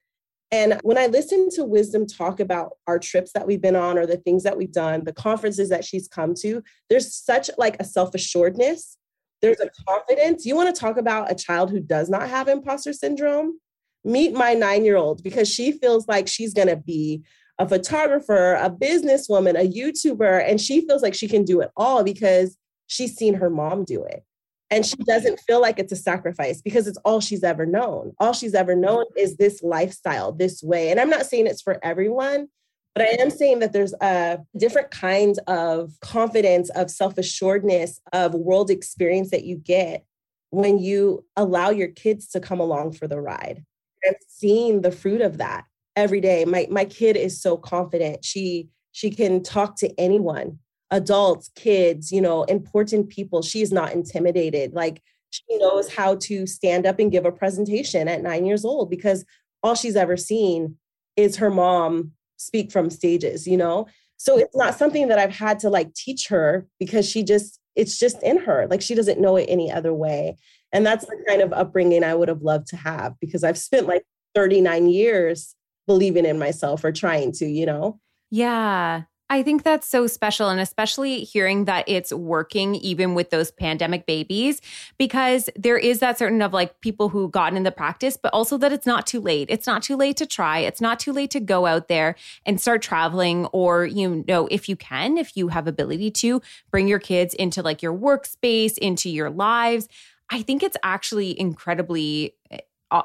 And when I listen to Wisdom talk about our trips that we've been on or the things that we've done, the conferences that she's come to, there's such like a self-assuredness there's a confidence. You want to talk about a child who does not have imposter syndrome? Meet my nine year old because she feels like she's going to be a photographer, a businesswoman, a YouTuber, and she feels like she can do it all because she's seen her mom do it. And she doesn't feel like it's a sacrifice because it's all she's ever known. All she's ever known is this lifestyle, this way. And I'm not saying it's for everyone, but I am saying that there's a different kinds of confidence, of self assuredness, of world experience that you get when you allow your kids to come along for the ride. I'm seeing the fruit of that every day. My my kid is so confident. She she can talk to anyone, adults, kids, you know, important people. She's not intimidated. Like she knows how to stand up and give a presentation at 9 years old because all she's ever seen is her mom speak from stages, you know? So it's not something that I've had to like teach her because she just, it's just in her. Like she doesn't know it any other way. And that's the kind of upbringing I would have loved to have because I've spent like 39 years believing in myself or trying to, you know?
Yeah. I think that's so special. And especially hearing that it's working even with those pandemic babies, because there is that certain of like people who gotten in the practice, but also that it's not too late. It's not too late to try. It's not too late to go out there and start traveling. Or, you know, if you can, if you have ability to bring your kids into like your workspace, into your lives. I think it's actually incredibly uh,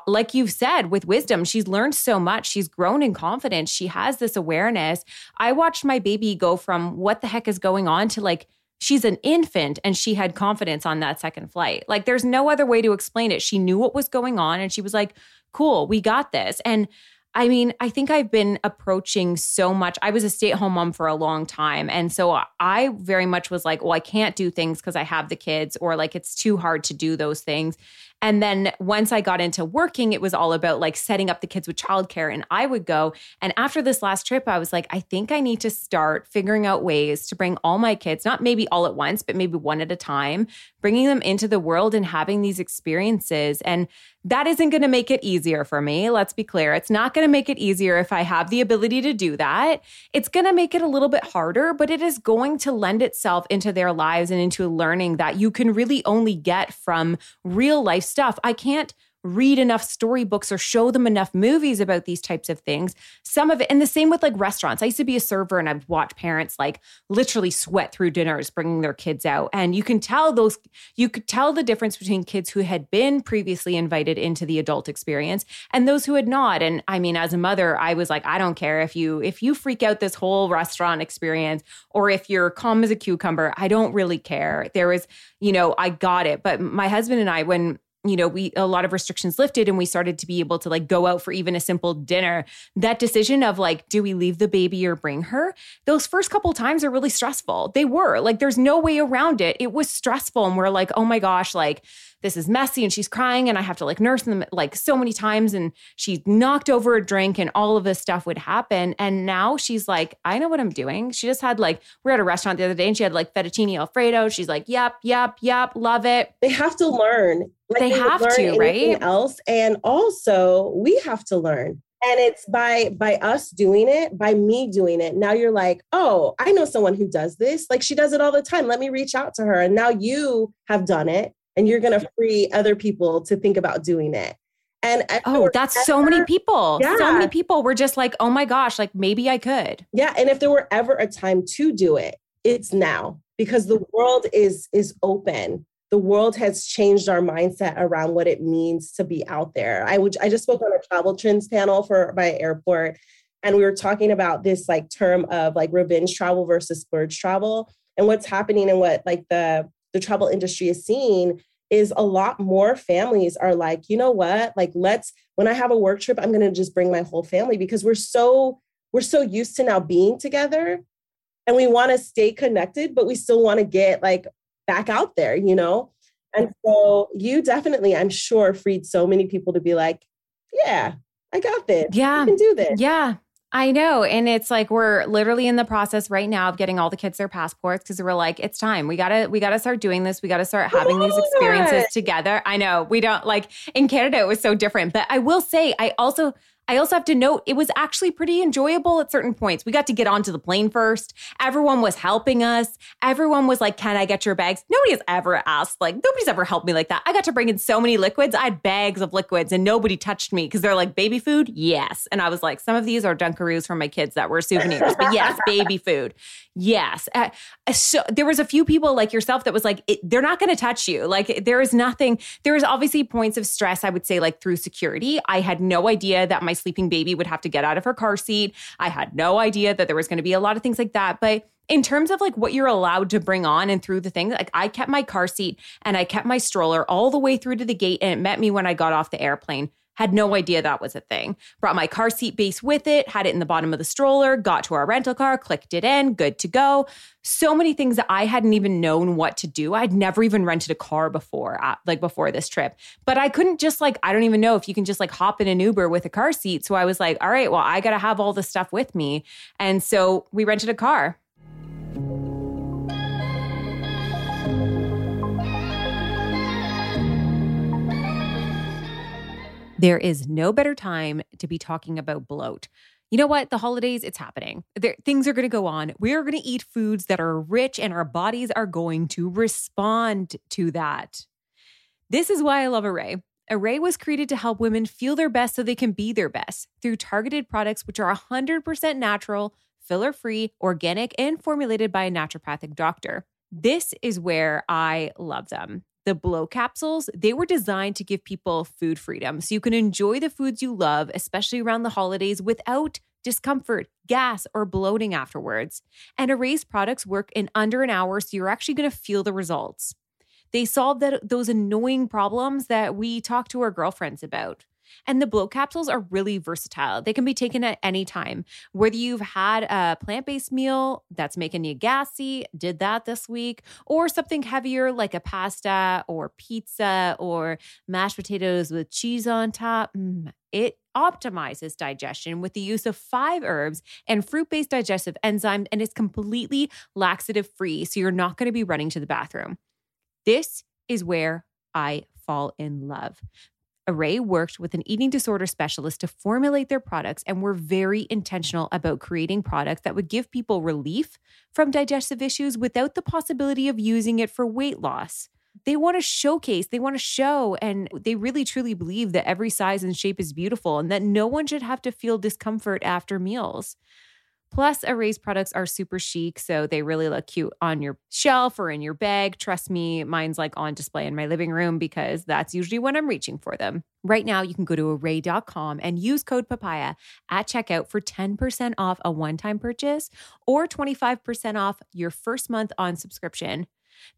like you've said, with wisdom, she's learned so much. She's grown in confidence. She has this awareness. I watched my baby go from what the heck is going on to like, she's an infant and she had confidence on that second flight. Like, there's no other way to explain it. She knew what was going on and she was like, cool, we got this. And I mean, I think I've been approaching so much. I was a stay at home mom for a long time. And so I very much was like, well, I can't do things because I have the kids, or like it's too hard to do those things. And then once I got into working, it was all about like setting up the kids with childcare. And I would go. And after this last trip, I was like, I think I need to start figuring out ways to bring all my kids, not maybe all at once, but maybe one at a time, bringing them into the world and having these experiences. And that isn't going to make it easier for me. Let's be clear. It's not going to make it easier if I have the ability to do that. It's going to make it a little bit harder, but it is going to lend itself into their lives and into learning that you can really only get from real life stuff. I can't read enough storybooks or show them enough movies about these types of things. Some of it, and the same with like restaurants. I used to be a server and I've watched parents like literally sweat through dinners bringing their kids out. And you can tell those, you could tell the difference between kids who had been previously invited into the adult experience and those who had not. And I mean, as a mother, I was like, I don't care if you, if you freak out this whole restaurant experience or if you're calm as a cucumber, I don't really care. There was, you know, I got it. But my husband and I, when you know, we a lot of restrictions lifted and we started to be able to like go out for even a simple dinner. That decision of like, do we leave the baby or bring her? Those first couple times are really stressful. They were like, there's no way around it. It was stressful. And we're like, oh my gosh, like this is messy and she's crying and I have to like nurse them like so many times and she knocked over a drink and all of this stuff would happen. And now she's like, I know what I'm doing. She just had like, we are at a restaurant the other day and she had like fettuccine alfredo. She's like, yep, yep, yep, love it.
They have to learn.
Like they, they have to, right?
Else, and also we have to learn and it's by by us doing it by me doing it now you're like oh i know someone who does this like she does it all the time let me reach out to her and now you have done it and you're going to free other people to think about doing it. And
oh, that's ever, so many people. Yeah. So many people were just like, oh my gosh, like maybe I could.
Yeah. And if there were ever a time to do it, it's now because the world is is open. The world has changed our mindset around what it means to be out there. I would I just spoke on a travel trends panel for my airport and we were talking about this like term of like revenge travel versus splurge travel and what's happening and what like the the travel industry is seeing is a lot more families are like, you know what? Like, let's, when I have a work trip, I'm going to just bring my whole family because we're so, we're so used to now being together and we want to stay connected, but we still want to get like back out there, you know? And so you definitely, I'm sure, freed so many people to be like, yeah, I got this.
Yeah.
I can do this.
Yeah. I know. And it's like we're literally in the process right now of getting all the kids their passports because we're like, it's time. We gotta we gotta start doing this. We gotta start having these experiences together. I know. We don't like in Canada it was so different. But I will say I also I also have to note it was actually pretty enjoyable at certain points. We got to get onto the plane first. Everyone was helping us. Everyone was like, Can I get your bags? Nobody has ever asked, like, nobody's ever helped me like that. I got to bring in so many liquids. I had bags of liquids and nobody touched me because they're like, Baby food? Yes. And I was like, Some of these are Dunkaroos from my kids that were souvenirs, but yes, baby food. Yes. Uh, so there was a few people like yourself that was like, it, They're not going to touch you. Like, there is nothing, there is obviously points of stress, I would say, like through security. I had no idea that my sleeping baby would have to get out of her car seat. I had no idea that there was going to be a lot of things like that. But in terms of like what you're allowed to bring on and through the things, like I kept my car seat and I kept my stroller all the way through to the gate and it met me when I got off the airplane. Had no idea that was a thing. Brought my car seat base with it, had it in the bottom of the stroller, got to our rental car, clicked it in, good to go. So many things that I hadn't even known what to do. I'd never even rented a car before, uh, like before this trip. But I couldn't just like, I don't even know if you can just like hop in an Uber with a car seat. So I was like, all right, well, I got to have all the stuff with me. And so we rented a car. There is no better time to be talking about bloat. You know what? The holidays, it's happening. There, things are going to go on. We are going to eat foods that are rich, and our bodies are going to respond to that. This is why I love Arrae. Arrae was created to help women feel their best so they can be their best through targeted products which are 100% natural, filler free, organic, and formulated by a naturopathic doctor. This is where I love them. The Bloat capsules, they were designed to give people food freedom so you can enjoy the foods you love, especially around the holidays, without discomfort, gas, or bloating afterwards. And Arrae's products work in under an hour, so you're actually going to feel the results. They solve that, those annoying problems that we talk to our girlfriends about. And the Bloat capsules are really versatile. They can be taken at any time. Whether you've had a plant based meal that's making you gassy, did that this week, or something heavier like a pasta or pizza or mashed potatoes with cheese on top, mm, it optimizes digestion with the use of five herbs and fruit based digestive enzymes, and it's completely laxative free. So you're not going to be running to the bathroom. This is where I fall in love. Arrae worked with an eating disorder specialist to formulate their products and were very intentional about creating products that would give people relief from digestive issues without the possibility of using it for weight loss. They want to showcase, they want to show, and they really truly believe that every size and shape is beautiful and that no one should have to feel discomfort after meals. Plus, Arrae's products are super chic, so they really look cute on your shelf or in your bag. Trust me, mine's like on display in my living room because that's usually when I'm reaching for them. Right now, you can go to arrae.com and use code papaya at checkout for 10% off a one time purchase or 25% off your first month on subscription.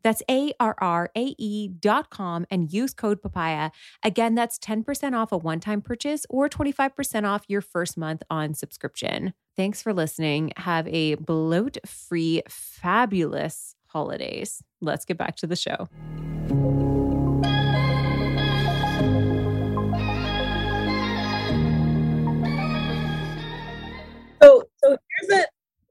That's A R R A E dot com and use code papaya. Again, that's 10% off a one time purchase or 25% off your first month on subscription. Thanks for listening. Have a bloat free, fabulous holidays. Let's get back to the show.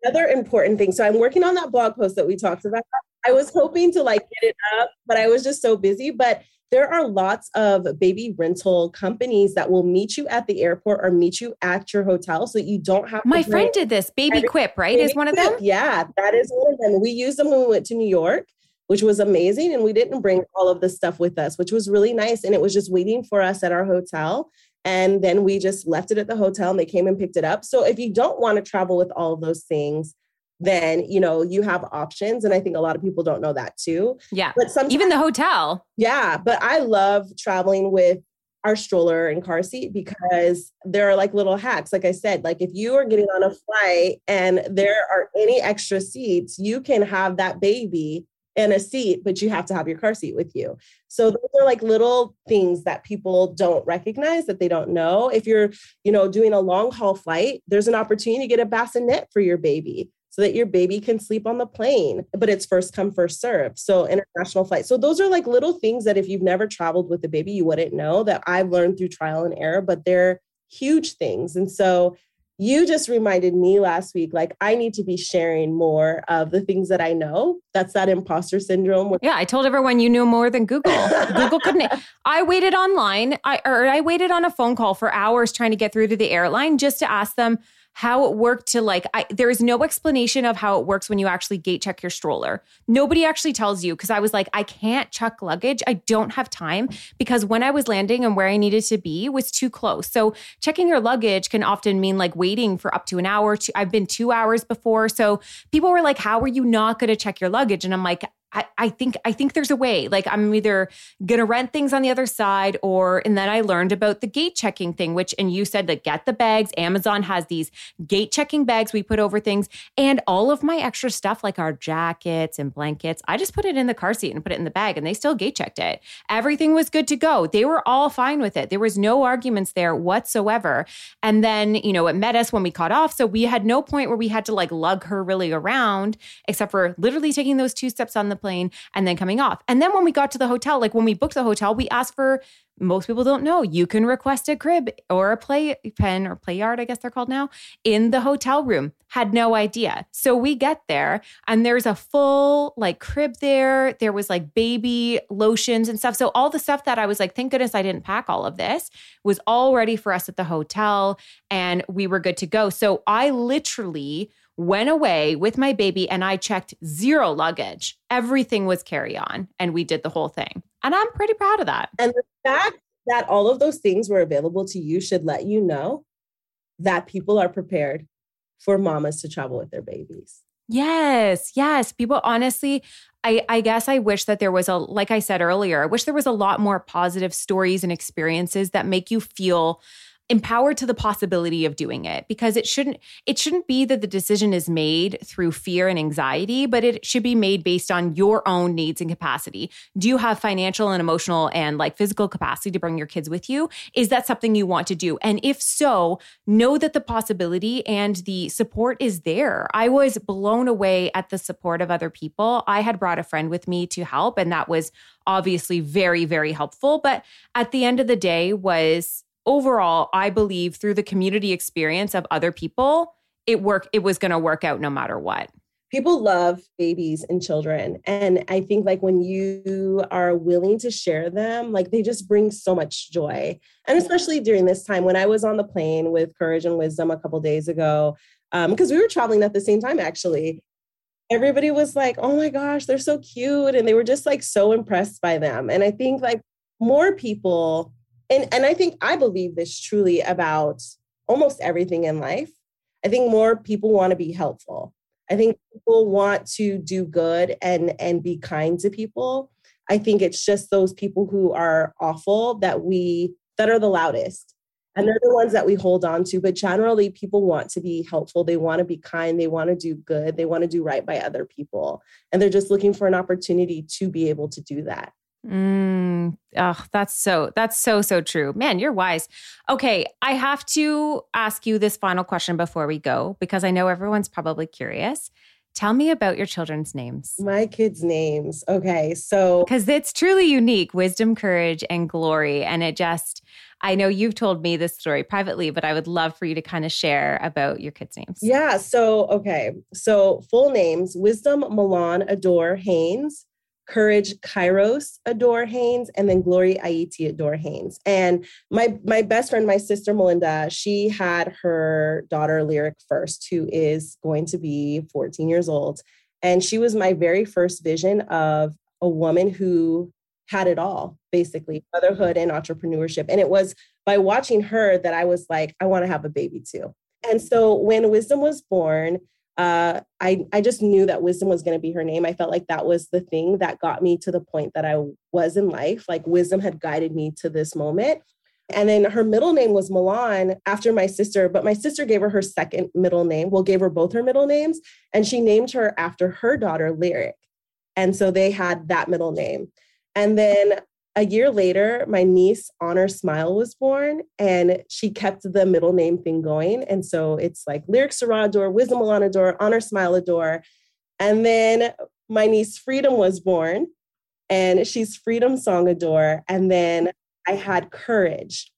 Another important thing. So I'm working on that blog post that we talked about. I was hoping to like get it up, but I was just so busy. But there are lots of baby rental companies that will meet you at the airport or meet you at your hotel so you don't have to.
My friend did this. Baby Quip, right? Baby is one of them?
Yeah, that is one of them. We used them when we went to New York, which was amazing. And we didn't bring all of the stuff with us, which was really nice. And it was just waiting for us at our hotel. And then we just left it at the hotel and they came and picked it up. So if you don't want to travel with all of those things, then you know you have options. And i think a lot of people don't know that too.
Yeah. But some even the hotel.
Yeah but i love traveling with our stroller and car seat because there are like little hacks. Like i said like if you are getting on a flight and there are any extra seats you can have that baby in a seat, but you have to have your car seat with you. So those are like little things that people don't recognize that they don't know. If you're, you know, doing a long haul flight, there's an opportunity to get a bassinet for your baby so that your baby can sleep on the plane, but it's first come, first serve. So international flight. So those are like little things that if you've never traveled with a baby, you wouldn't know that I've learned through trial and error, but they're huge things. And so you just reminded me last week like i need to be sharing more of the things that i know. That's that imposter syndrome
yeah i told everyone you knew more than google. Google couldn't i waited online i or i waited on a phone call for hours trying to get through to the airline just to ask them how it worked to like I, there is no explanation of how it works when you actually gate check your stroller. Nobody actually tells you because i was like i can't chuck luggage. I don't have time because when i was landing and where i needed to be was too close. So checking your luggage can often mean like waiting for up to an hour to, i've been two hours before. So people were like how are you not going to check your luggage? And i'm like I, think I think there's a way. Like I'm either gonna rent things on the other side, or and then I learned about the gate checking thing, which and you said that get the bags. Amazon has these gate checking bags we put over things, and all of my extra stuff like our jackets and blankets. I just put it in the car seat and put it in the bag, and they still gate checked it. Everything was good to go. They were all fine with it. There was no arguments there whatsoever. And then you know it met us when we caught off, so we had no point where we had to like lug her really around, except for literally taking those two steps on the plane and then coming off. And then when we got to the hotel, like when we booked the hotel, we asked for most people don't know you can request a crib or a play pen or play yard, I guess they're called now, in the hotel room. Had no idea. So we get there and there's a full like crib there. There was like baby lotions and stuff. So all the stuff that I was like, thank goodness I didn't pack all of this was all ready for us at the hotel and we were good to go. So I literally went away with my baby and I checked zero luggage. Everything was carry on and we did the whole thing. And I'm pretty proud of that.
And the fact that all of those things were available to you should let you know that people are prepared for mamas to travel with their babies.
Yes, yes. People honestly, I, I guess I wish that there was a, like I said earlier, I wish there was a lot more positive stories and experiences that make you feel empowered to the possibility of doing it because it shouldn't it shouldn't be that the decision is made through fear and anxiety but it should be made based on your own needs and capacity. Do you have financial and emotional and like physical capacity to bring your kids with you? Is that something you want to do? And if so know that the possibility and the support is there. I was blown away at the support of other people. I had brought a friend with me to help and that was obviously very very helpful. But at the end of the day was overall, I believe through the community experience of other people, it work it was going to work out no matter what.
People love babies and children and I think like when you are willing to share them, like they just bring so much joy. And especially during this time when I was on the plane with Courage and Wisdom a couple days ago, because um, we were traveling at the same time actually everybody was like, oh my gosh, they're so cute. And they were just like so impressed by them. And I think like more people and and I think I believe this truly about almost everything in life. I think more people want to be helpful. I think people want to do good and and be kind to people. I think it's just those people who are awful that we that are the loudest. And they're the ones that we hold on to. But generally, people want to be helpful. They want to be kind. They want to do good. They want to do right by other people. And they're just looking for an opportunity to be able to do that.
Mm, oh, that's so that's so so true. Man, you're wise. Okay, I have to ask you this final question before we go because I know everyone's probably curious. Tell me about your children's names.
My kids' names. Okay, so
because it's truly unique, wisdom, courage, and glory, and it just. I know you've told me this story privately, but I would love for you to kind of share about your kids' names.
Yeah. So, okay. So, full names Wisdom Milan Adore Haynes, Courage Kairos Adore Haynes, and then Glory Aiti Adore Haynes. And my my best friend, my sister Melinda, she had her daughter Lyric first, who is going to be 14 years old. And she was my very first vision of a woman who had it all, basically, motherhood and entrepreneurship. And it was by watching her that I was like, I want to have a baby too. And so when Wisdom was born, uh, I, I just knew that wisdom was going to be her name. I felt like that was the thing that got me to the point that I was in life. Like wisdom had guided me to this moment. And then her middle name was Milan after my sister, but my sister gave her her second middle name. Well, gave her both her middle names, and she named her after her daughter, Lyric. And so they had that middle name. And then a year later, my niece Honor Smile was born, and she kept the middle name thing going. And so it's like Lyric Sarador, Wisdom Alanador, Honor Smile Adore. And then my niece Freedom was born, and she's Freedom Song Adore. And then I had Courage.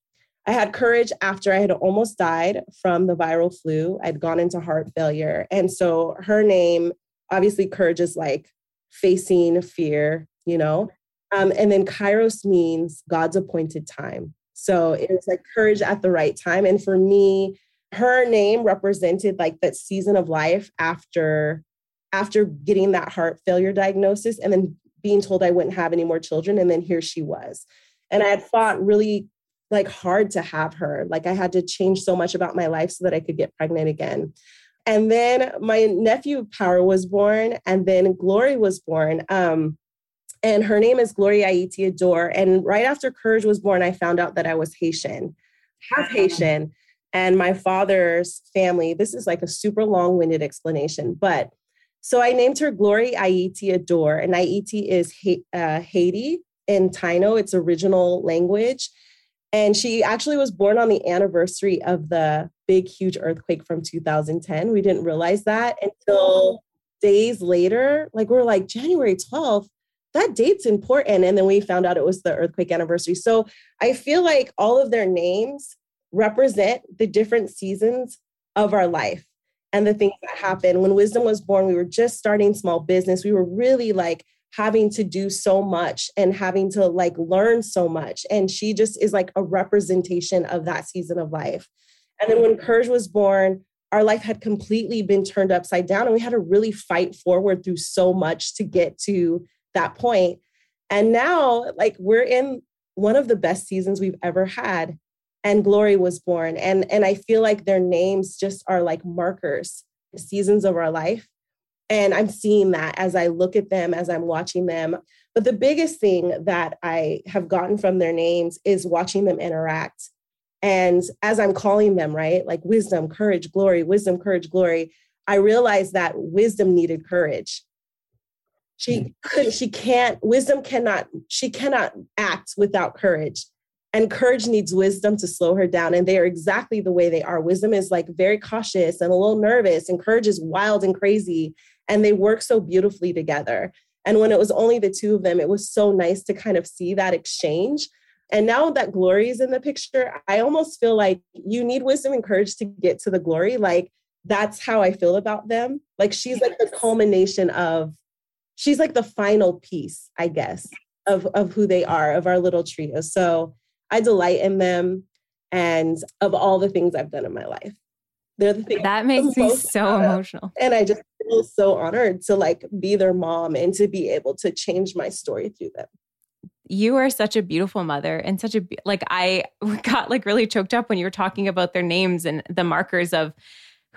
I had courage after I had almost died from the viral flu. I'd gone into heart failure. And so her name, obviously, courage is like facing fear, you know? Um, and then Kairos means God's appointed time. So it was like courage at the right time. And for me, her name represented like that season of life after after getting that heart failure diagnosis and then being told I wouldn't have any more children. And then here she was. And I had fought really like hard to have her. Like I had to change so much about my life so that I could get pregnant again. And then my nephew Power was born, and then Glory was born. Um, and her name is Gloria Aiti Adore. And right after Courage was born, I found out that I was Haitian, half Haitian. And my father's family, this is like a super long winded explanation, but so I named her Glory Aiti Adore. And Aiti is uh, Haiti in Taino, its original language. And she actually was born on the anniversary of the big, huge earthquake from 2010. We didn't realize that until days later. Like, we're like, January 12th that date's important. And then we found out it was the earthquake anniversary. So I feel like all of their names represent the different seasons of our life and the things that happened. When Wisdom was born, we were just starting small business. We were really like having to do so much and having to like learn so much. And she just is like a representation of that season of life. And then when Courage was born, our life had completely been turned upside down and we had to really fight forward through so much to get to that point. And now, like, we're in one of the best seasons we've ever had. And Glory was born. And, and I feel like their names just are like markers, seasons of our life. And I'm seeing that as I look at them, as I'm watching them. But the biggest thing that I have gotten from their names is watching them interact. And as I'm calling them, right, like wisdom, courage, glory, wisdom, courage, glory, I realized that wisdom needed courage. She couldn't, she can't, wisdom cannot, she cannot act without courage. And courage needs wisdom to slow her down. And they are exactly the way they are. Wisdom is like very cautious and a little nervous, and courage is wild and crazy. And they work so beautifully together. And when it was only the two of them, it was so nice to kind of see that exchange. And now that glory is in the picture, I almost feel like you need wisdom and courage to get to the glory. Like that's how I feel about them. Like she's like the culmination of, she's like the final piece, I guess, of, of who they are, of our little trio. So I delight in them and of all the things I've done in my life.
They're the things that makes me so emotional.
And I just feel so honored to like be their mom and to be able to change my story through them
you are such a beautiful mother and such a like i got like really choked up when you were talking about their names and the markers of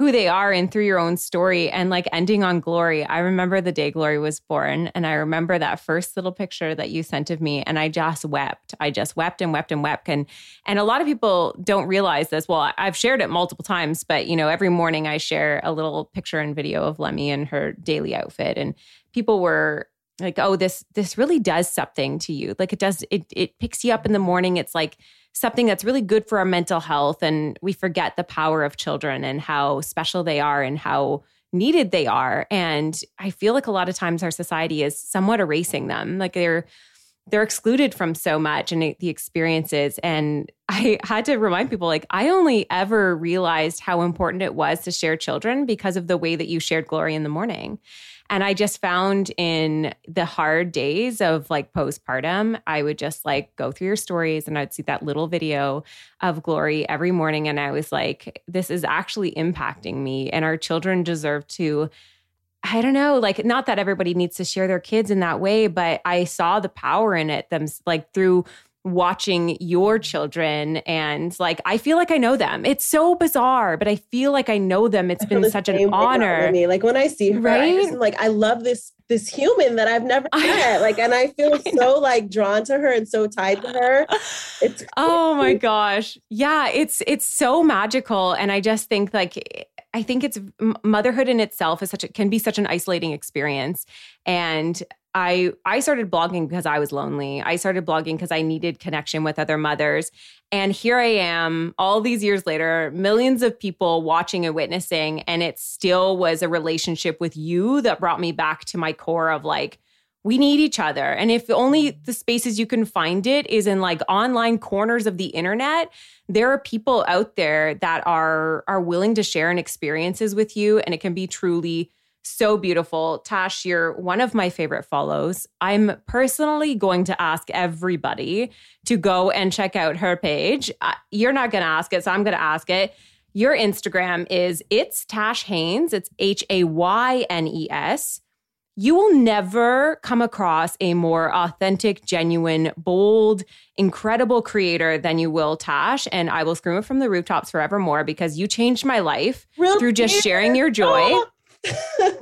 who they are and through your own story and like ending on glory. I remember the day Glory was born and I remember that first little picture that you sent of me and I just wept. I just wept and wept and wept and and a lot of people don't realize this. Well, I've shared it multiple times, but you know, every morning I share a little picture and video of Lemmie and her daily outfit and people were like, "Oh, this this really does something to you." Like it does it it picks you up in the morning. It's like something that's really good for our mental health. And we forget the power of children and how special they are and how needed they are. And I feel like a lot of times our society is somewhat erasing them. Like they're they're excluded from so much and the experiences. And I had to remind people like, I only ever realized how important it was to share children because of the way that you shared Glory in the morning. And I just found in the hard days of like postpartum, I would just like go through your stories and I'd see that little video of glory every morning. And I was like, this is actually impacting me. And our children deserve to I don't know, like not that everybody needs to share their kids in that way, but I saw the power in it them like through watching your children and like I feel like I know them. It's so bizarre, but I feel like I know them. It's been such an honor.
Me. Like when I see her, right? I just, like I love this this human that I've never met. like and I feel I so like drawn to her and so tied to her.
It's Oh my gosh. Yeah, it's it's so magical and I just think like I think it's motherhood in itself is such a, can be such an isolating experience and I I started blogging because I was lonely. I started blogging because I needed connection with other mothers. And here I am all these years later, millions of people watching and witnessing and it still was a relationship with you that brought me back to my core of like we need each other. And if only the spaces you can find it is in like online corners of the internet, there are people out there that are are willing to share and experiences with you and it can be truly so beautiful. Tash, you're one of my favorite follows. I'm personally going to ask everybody to go and check out her page. Uh, you're not going to ask it, so I'm going to ask it. Your Instagram is it's Tash Haynes. It's H A Y N E S. You will never come across a more authentic, genuine, bold, incredible creator than you will, Tash. And I will scream it from the rooftops forevermore because you changed my life through just sharing your joy.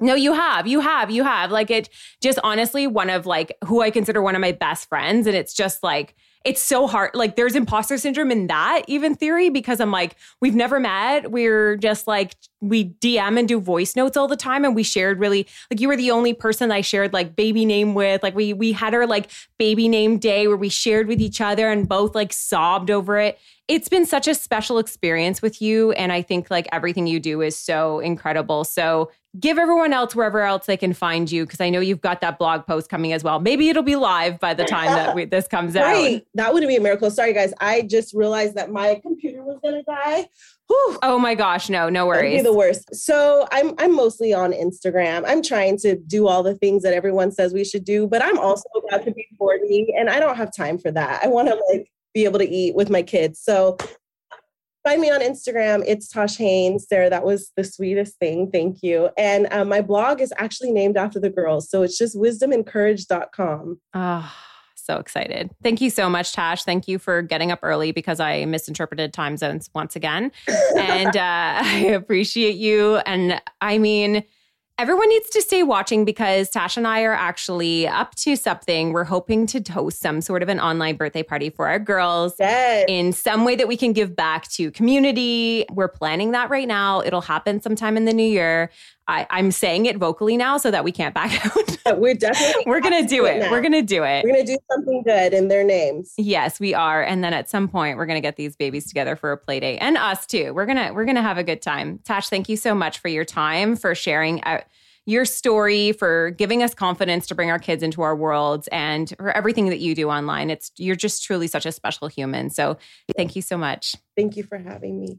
No, you have. You have. You have. Like it just honestly one of like who I consider one of my best friends. And it's just like, it's so hard. Like there's imposter syndrome in that even theory because I'm like, we've never met. We're just like, we DM and do voice notes all the time. And we shared really like you were the only person I shared like baby name with. Like we we had our like baby name day where we shared with each other and both like sobbed over it it's been such a special experience with you. And I think like everything you do is so incredible. So give everyone else wherever else they can find you because I know you've got that blog post coming as well. Maybe it'll be live by the time that we, this comes right.
out. That wouldn't be a miracle. Sorry, guys. I just realized that my computer was to die.
Whew. Oh my gosh, no, no worries.
That'd be the worst. So I'm I'm mostly on Instagram. I'm trying to do all the things that everyone says we should do, but I'm also about to be 40 and I don't have time for that. I want to like be able to eat with my kids. So find me on Instagram. It's Tash Haynes. Sarah, that was the sweetest thing. Thank you. And um, my blog is actually named after the girls. So it's just wisdomandcourage.com.
Ah. Oh so excited. Thank you so much, Tash. Thank you for getting up early because I misinterpreted time zones once again. and uh, I appreciate you. And I mean, everyone needs to stay watching because Tasha and I are actually up to something. We're hoping to host some sort of an online birthday party for our girls
Yes.
in some way that we can give back to community. We're planning that right now. It'll happen sometime in the new year. I, I'm saying it vocally now so that we can't back out.
We're definitely
We're gonna do it.
now.
We're gonna do it.
We're gonna do something good in their names.
Yes, we are. And then at some point we're going to get these babies together for a play date and us too. We're going to we're to have a good time. Tash, thank you so much for your time, for sharing out your story, for giving us confidence to bring our kids into our worlds and for everything that you do online. It's you're just truly such a special human. So, thank you so much.
Thank you for having me.